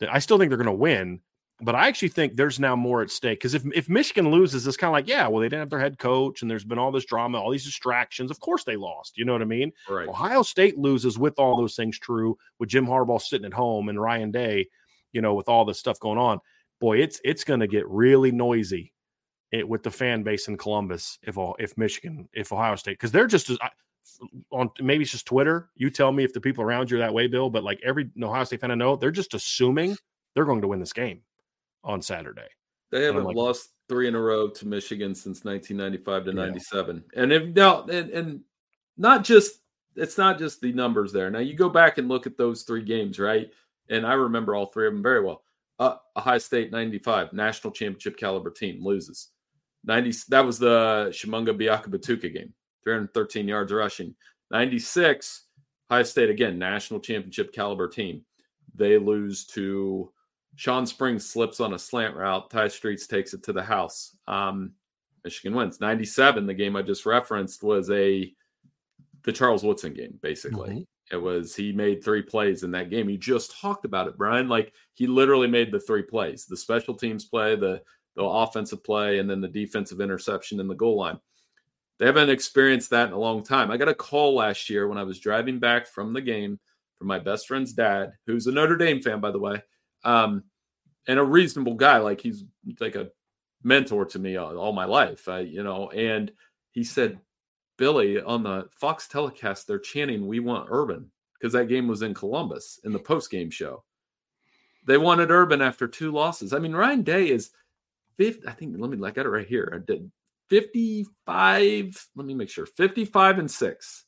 That I still think they're going to win, but I actually think there's now more at stake because if if Michigan loses, it's kind of like yeah, well they didn't have their head coach and there's been all this drama, all these distractions. Of course they lost. You know what I mean? Right. Ohio State loses with all those things true with Jim Harbaugh sitting at home and Ryan Day you know, with all this stuff going on, boy, it's it's going to get really noisy it, with the fan base in Columbus if if Michigan, if Ohio State, because they're just on maybe it's just Twitter. You tell me if the people around you are that way, Bill. But like every Ohio State fan I know, they're just assuming they're going to win this game on Saturday. They haven't like, lost three in a row to Michigan since 1995 to yeah. 97, and if now and, and not just it's not just the numbers there. Now you go back and look at those three games, right? And I remember all three of them very well. Uh, Ohio State 95, national championship caliber team loses. 90, that was the Tshimanga Biakabutuka game, 313 yards rushing. 96, Ohio State again, national championship caliber team. They lose to Shawn Springs slips on a slant route. Tai Streets takes it to the house. Um, Michigan wins. 97, the game I just referenced was a the Charles Woodson game, basically. It was he made three plays in that game. He just talked about it, Brian. Like he literally made the three plays: the special teams play, the the offensive play, and then the defensive interception in the goal line. They haven't experienced that in a long time. I got a call last year when I was driving back from the game from my best friend's dad, who's a Notre Dame fan, by the way, um, and a reasonable guy. Like he's like a mentor to me all, all my life, I, you know. And he said, Billy on the Fox telecast, they're chanting, We want Urban because that game was in Columbus in the post game show. They wanted Urban after two losses. I mean, Ryan Day is 50, I think, let me, I got it right here. I did 55, let me make sure 55 and six.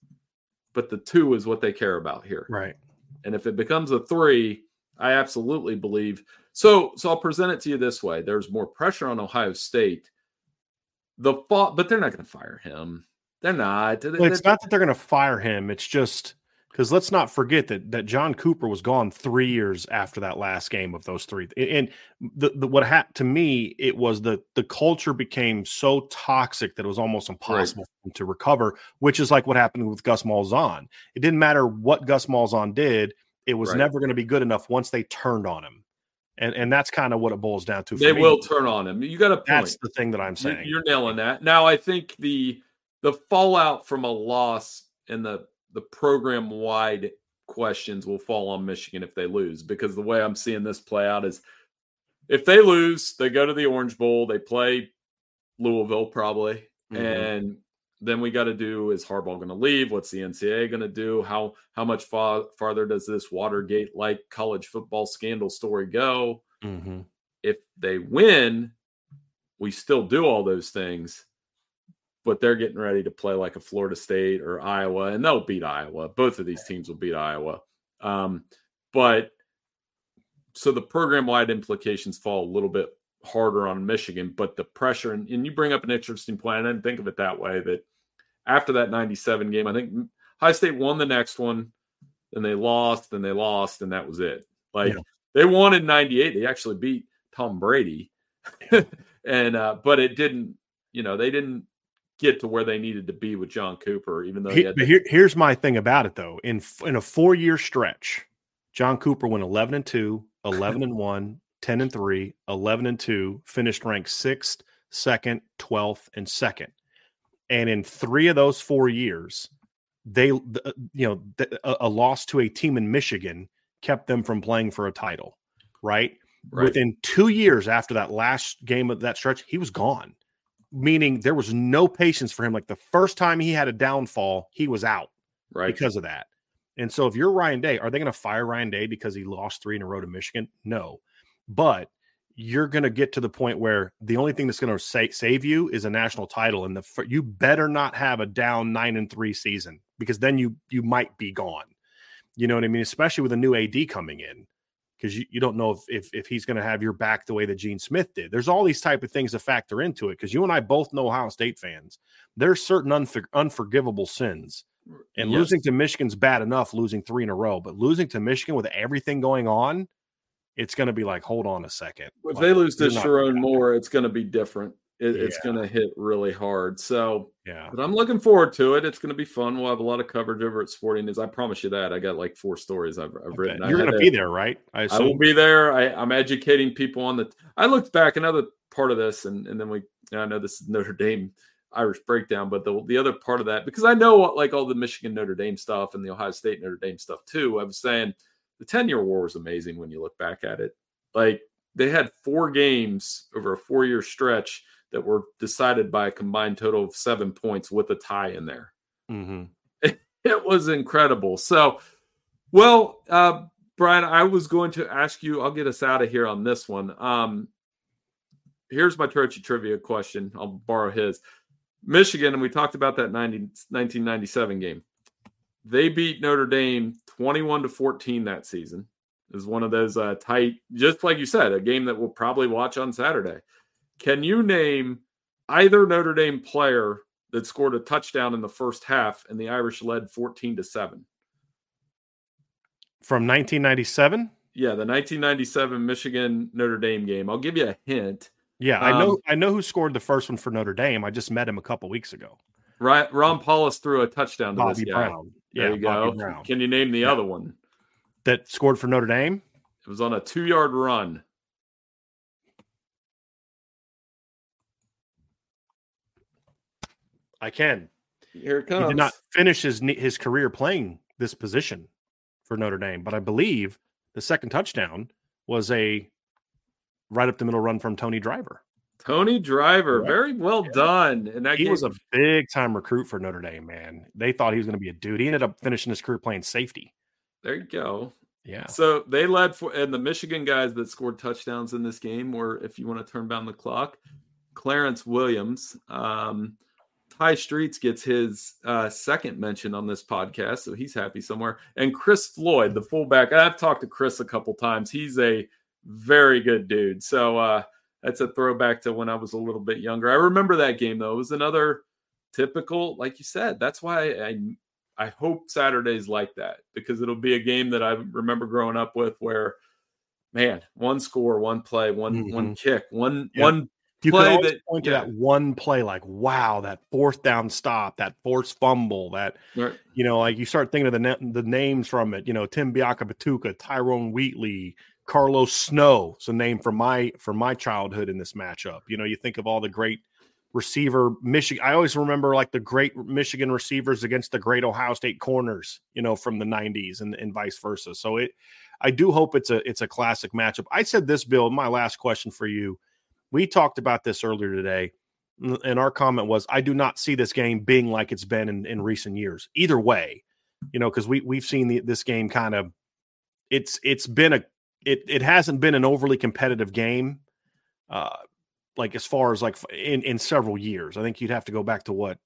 But the two is what they care about here. Right. And if it becomes a three, I absolutely believe. So, so I'll present it to you this way there's more pressure on Ohio State. The fall, but they're not going to fire him. They're not. Well, it's not that they're going to fire him. It's just because let's not forget that that John Cooper was gone three years after that last game of those three. And the, the what happened to me, it was the the culture became so toxic that it was almost impossible right. to recover. Which is like what happened with Gus Malzahn. It didn't matter what Gus Malzahn did; it was right. never going to be good enough once they turned on him. And and that's kind of what it boils down to. they me. will turn on him. You got a point. That's the thing that I'm saying. You're nailing that. Now I think the the fallout from a loss and the the program wide questions will fall on Michigan if they lose because the way I'm seeing this play out is if they lose, they go to the Orange Bowl, they play Louisville probably, mm-hmm. and then we got to do is Harbaugh going to leave? What's the NCAA going to do? How how much far, farther does this Watergate like college football scandal story go? Mm-hmm. If they win, we still do all those things but they're getting ready to play like a Florida State or Iowa, and they'll beat Iowa. Both of these teams will beat Iowa. Um, but so the program wide implications fall a little bit harder on Michigan, but the pressure, and, and, you bring up an interesting point. I didn't think of it that way. That after that 97 game, I think High State won the next one, then they lost, then they lost, and that was it. Like yeah. they won in 98. They actually beat Tom Brady. and, uh, but it didn't, you know, they didn't get to where they needed to be with John Cooper, even though he, but here, here's my thing about it though. In in a four year stretch, John Cooper went 11 and 2, 11 and 1, 10 and 3, 11 and 2, finished ranked sixth, second, 12th, and second. And in three of those four years, they, uh, you know, a, a loss to a team in Michigan kept them from playing for a title, right? right? Within two years after that last game of that stretch, he was gone, meaning there was no patience for him. Like the first time he had a downfall, he was out right. because of that. And so if you're Ryan Day, are they going to fire Ryan Day because he lost three in a row to Michigan? No. But you're going to get to the point where the only thing that's going to sa- save you is a national title and the you better not have a down 9 and 3 season because then you you might be gone. You know what I mean? Especially with a new AD coming in because you, you don't know if, if, if he's going to have your back the way that Gene Smith did. There's all these type of things to factor into it because you and I both know Ohio State fans. There's certain unfor- unforgivable sins and yes. losing to Michigan's bad enough, losing three in a row, but losing to Michigan with everything going on, it's going to be like, hold on a second. If like, they lose to Sherrone Moore, it's going to be different. It, yeah. It's going to hit really hard. So, yeah, but I'm looking forward to it. It's going to be fun. We'll have a lot of coverage over at Sporting News. I promise you that. I got like four stories I've, I've written. You're going to be there, right? I, I, will be there. I, am educating people on the. I looked back another part of this, and and then we. I know this is Notre Dame Irish breakdown, but the the other part of that because I know like all the Michigan Notre Dame stuff and the Ohio State Notre Dame stuff too. I was saying the 10 year war was amazing when you look back at it. Like they had four games over a four year stretch that were decided by a combined total of seven points with a tie in there. Mm-hmm. It, it, was incredible. So, well, uh, Brian, I was going to ask you, I'll get us out of here on this one. Um, here's my Turkey trivia question. I'll borrow his. Michigan, and we talked about that 90, 1997 game. They beat Notre Dame 21 to 14 that season. It was one of those uh, tight, just like you said, a game that we'll probably watch on Saturday. Can you name either Notre Dame player that scored a touchdown in the first half and the Irish led 14 to 7? From 1997? Yeah, the 1997 Michigan Notre Dame game. I'll give you a hint. Yeah, I know. Um, I know who scored the first one for Notre Dame. I just met him a couple weeks ago. Right, Ron Powlus threw a touchdown to Bobby this guy. Brown. There yeah, you go. Brown. Can you name the yeah. other one that scored for Notre Dame? It was on a two-yard run. I can. Here it comes. He did not finish his his career playing this position for Notre Dame, but I believe the second touchdown was a right up the middle run from Tony Driver. Tony Driver, right. very well yeah. done. And that he game- was a big time recruit for Notre Dame, man. They thought he was going to be a dude. He ended up finishing his career playing safety. There you go. Yeah. So they led for, and the Michigan guys that scored touchdowns in this game were, if you want to turn down the clock, Clarence Williams. Um, Tai Streets gets his uh, second mention on this podcast, so he's happy somewhere. And Chris Floyd, the fullback. I've talked to Chris a couple times. He's a very good dude. So uh, that's a throwback to when I was a little bit younger. I remember that game though. It was another typical, like you said. That's why I I hope Saturdays like that because it'll be a game that I remember growing up with where man, one score, one play, one mm-hmm. one kick, one yeah. one you play can that, point to yeah. that one play like wow that fourth down stop that forced fumble that right. you know like you start thinking of the the names from it you know Tim Biakabutuka Tyrone Wheatley Carlos Snow is a name from my from my childhood in this matchup. You know, you think of all the great receiver Michigan. I always remember like the great Michigan receivers against the great Ohio State corners, you know, from the 90s and, and vice versa. So it I do hope it's a it's a classic matchup. I said this, Bill, my last question for you. We talked about this earlier today, and our comment was I do not see this game being like it's been in, in recent years. Either way, you know, because we we've seen the, this game kind of it's it's been a it it hasn't been an overly competitive game, uh, like as far as like in in several years. I think you'd have to go back to what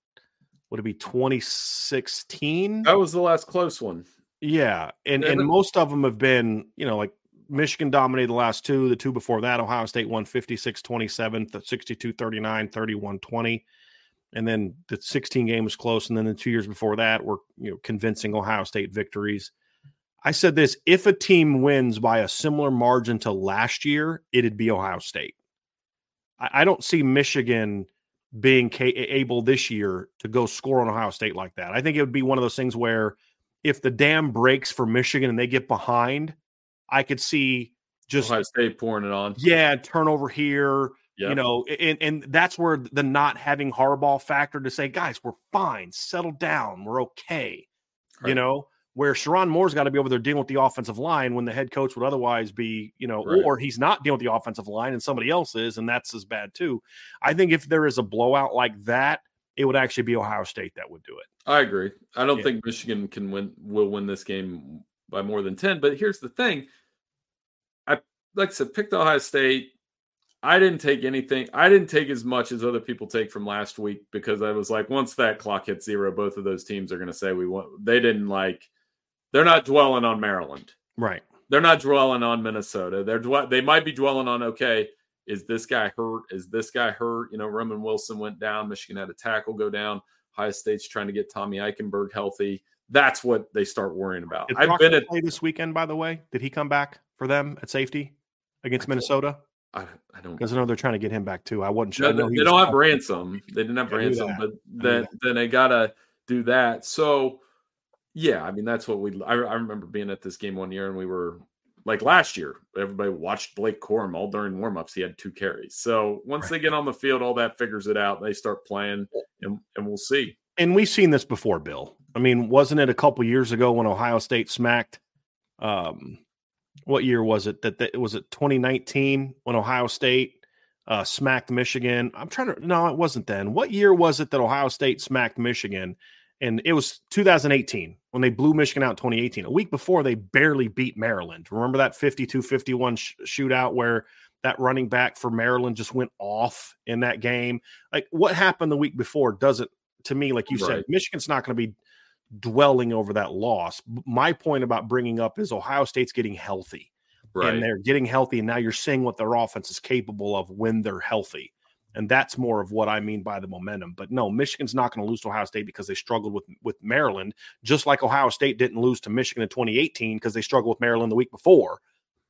would it be 2016? That was the last close one. Yeah, and and most of them have been you know like Michigan dominated the last two. The two before that, Ohio State won 56 27, 62 39, 31 20. And then the 16 game was close. And then the two years before that were you know convincing Ohio State victories. I said this if a team wins by a similar margin to last year, it'd be Ohio State. I, I don't see Michigan being ca- able this year to go score on Ohio State like that. I think it would be one of those things where if the dam breaks for Michigan and they get behind, I could see just Ohio State pouring it on. yeah, turnover here. Yep. You know, and and that's where the not having Harbaugh factor to say, guys, we're fine, settle down, we're okay. You know, where Sherrone Moore's got to be over there dealing with the offensive line when the head coach would otherwise be, you know, Right. or he's not dealing with the offensive line and somebody else is, and that's as bad too. I think if there is a blowout like that, it would actually be Ohio State that would do it. I agree. I don't Yeah. think Michigan can win will win this game by more than 10. But here's the thing. I like I said, picked Ohio State. I didn't take anything. I didn't take as much as other people take from last week because I was like, once that clock hits zero, both of those teams are going to say we want. They didn't like. They're not dwelling on Maryland. Right. They're not dwelling on Minnesota. They're dwe- they might be dwelling on okay, is this guy hurt? Is this guy hurt? You know, Roman Wilson went down. Michigan had a tackle go down. Ohio State's trying to get Tommy Eichenberg healthy. That's what they start worrying about. Did I've been at play this weekend, by the way? Did he come back for them at safety against Minnesota? I, I don't Because I know they're trying to get him back too. I wasn't sure. No, I know they, they don't have ransom. They didn't have I ransom, but then then they gotta do that. So yeah, I mean that's what we. I, I remember being at this game one year, and we were like last year. Everybody watched Blake Corum all during warmups. He had two carries. So once they get on the field, all that figures it out. They start playing, and and we'll see. and we've seen this before, Bill. I mean, wasn't it a couple years ago when Ohio State smacked? Um, what year was it? That, that was it 2019 when Ohio State uh, smacked Michigan. I'm trying to. No, it wasn't then. What year was it that Ohio State smacked Michigan? And it was 2018 when they blew Michigan out in 2018. A week before, they barely beat Maryland. Remember that 52 51 sh- shootout where that running back for Maryland just went off in that game? Like what happened the week before doesn't, to me, like you said, Michigan's not going to be dwelling over that loss. My point about bringing up is Ohio State's getting healthy Right. and they're getting healthy. And now you're seeing what their offense is capable of when they're healthy. And that's more of what I mean by the momentum. But no, Michigan's not going to lose to Ohio State because they struggled with with Maryland, just like Ohio State didn't lose to Michigan in 2018 because they struggled with Maryland the week before.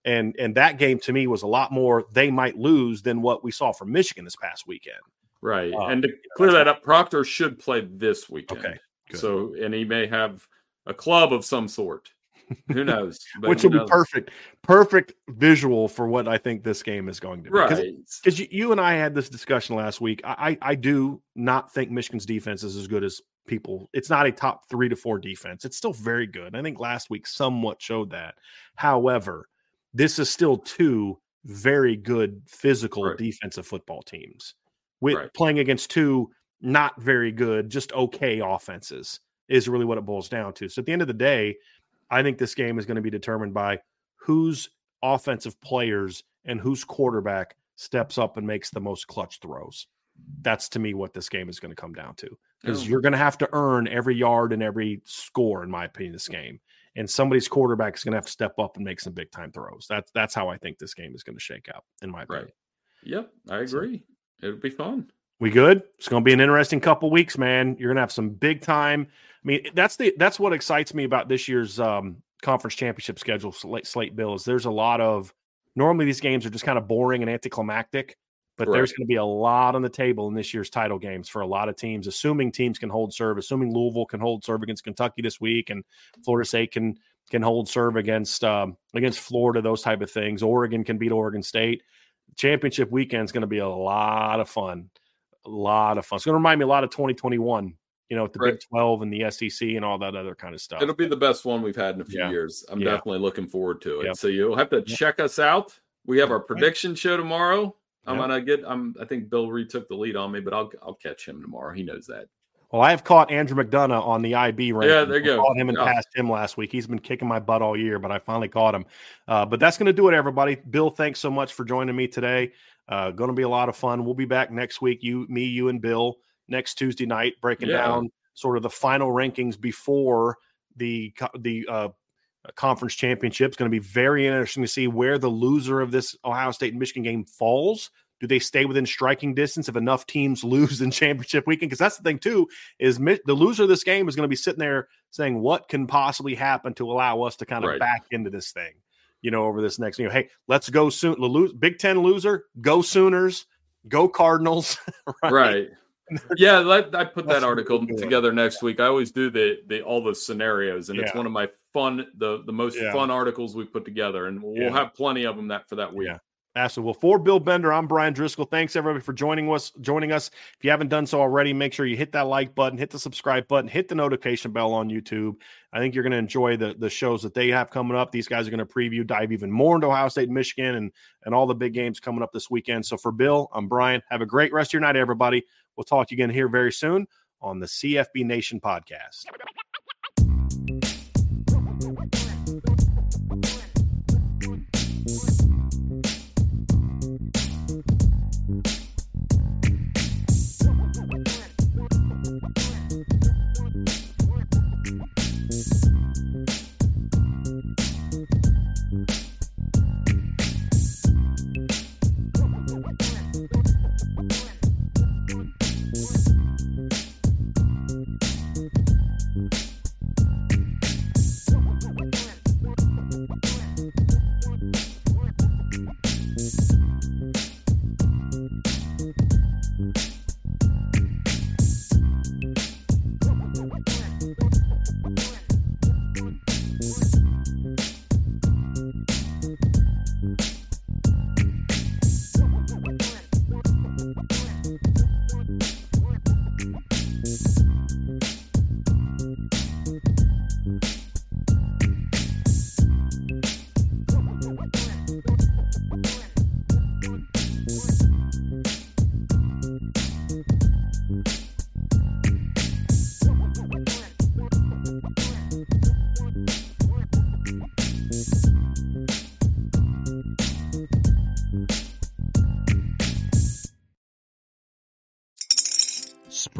And and that game to me was a lot more they might lose than what we saw from Michigan this past weekend. Right. Uh, and to you know, clear that up, Proctor should play this weekend. Okay, good. So, and he may have a club of some sort. Who knows? But Which who will be perfect, perfect visual for what I think this game is going to be. Right. because you, you and I had this discussion last week. I, I I do not think Michigan's defense is as good as people. It's not a top three to four defense. It's still very good. I think last week somewhat showed that. However, this is still two very good physical Right. defensive football teams with Right. playing against two not very good, just okay offenses is really what it boils down to. So at the end of the day, I think this game is going to be determined by whose offensive players and whose quarterback steps up and makes the most clutch throws. That's to me what this game is going to come down to. Because Yeah. Oh. you're going to have to earn every yard and every score, in my opinion, this game. And somebody's quarterback is going to have to step up and make some big time throws. That's that's how I think this game is going to shake out, in my opinion. Right. Yep. I So- agree. It'll be fun. We good? It's going to be an interesting couple weeks, man. You're going to have some big time. I mean, that's the that's what excites me about this year's um, conference championship schedule slate, slate bill is there's a lot of normally these games are just kind of boring and anticlimactic, but there's going to be a lot on the table in this year's title games for a lot of teams, assuming teams can hold serve, assuming Louisville can hold serve against Kentucky this week and Florida State can can hold serve against um, against Florida, those type of things. Oregon can beat Oregon State. Championship weekend is going to be a lot of fun a lot of fun. It's going to remind me a lot of 2021, you know, with the Big 12 and the SEC and all that other kind of stuff. It'll be the best one we've had in a few Yeah. years. I'm Yeah. definitely looking forward to it. Yep. So you'll have to check us out. We have our Right. prediction show tomorrow. I'm Yep. gonna get. I'm. I think Bill retook the lead on me, but I'll. I'll catch him tomorrow. He knows that. Well, I have caught Andrew McDonough on the IB rank. Yeah, there you go. Caught him and Yeah. passed him last week. He's been kicking my butt all year, but I finally caught him. Uh, but that's going to do it, everybody. Bill, thanks so much for joining me today. Uh, going to be a lot of fun. We'll be back next week. You, me, you, and Bill next Tuesday night, breaking Yeah. down sort of the final rankings before the the uh, conference championship. It's going to be very interesting to see where the loser of this Ohio State and Michigan game falls. Do they stay within striking distance if enough teams lose in championship weekend? Because that's the thing too is the loser of this game is going to be sitting there saying, "What can possibly happen to allow us to kind of Right. back into this thing?" You know, over this next, you know, hey, let's go soon. The lo- Big Ten loser, go Sooners, go Cardinals, right? Right. yeah, let, I put that article together next week. I always do the the all the scenarios, and yeah. it's one of my fun the the most yeah. fun articles we put together, and we'll yeah. have plenty of them that for that week. Absolutely. Well, for Bill Bender, I'm Bryan Driskell. Thanks everybody for joining us. Joining us. If you haven't done so already, make sure you hit that like button, hit the subscribe button, hit the notification bell on YouTube. I think you're going to enjoy the the shows that they have coming up. These guys are going to preview, dive even more into Ohio State, Michigan, and and all the big games coming up this weekend. So for Bill, I'm Bryan. Have a great rest of your night, everybody. We'll talk to you again here very soon on the CFB Nation podcast.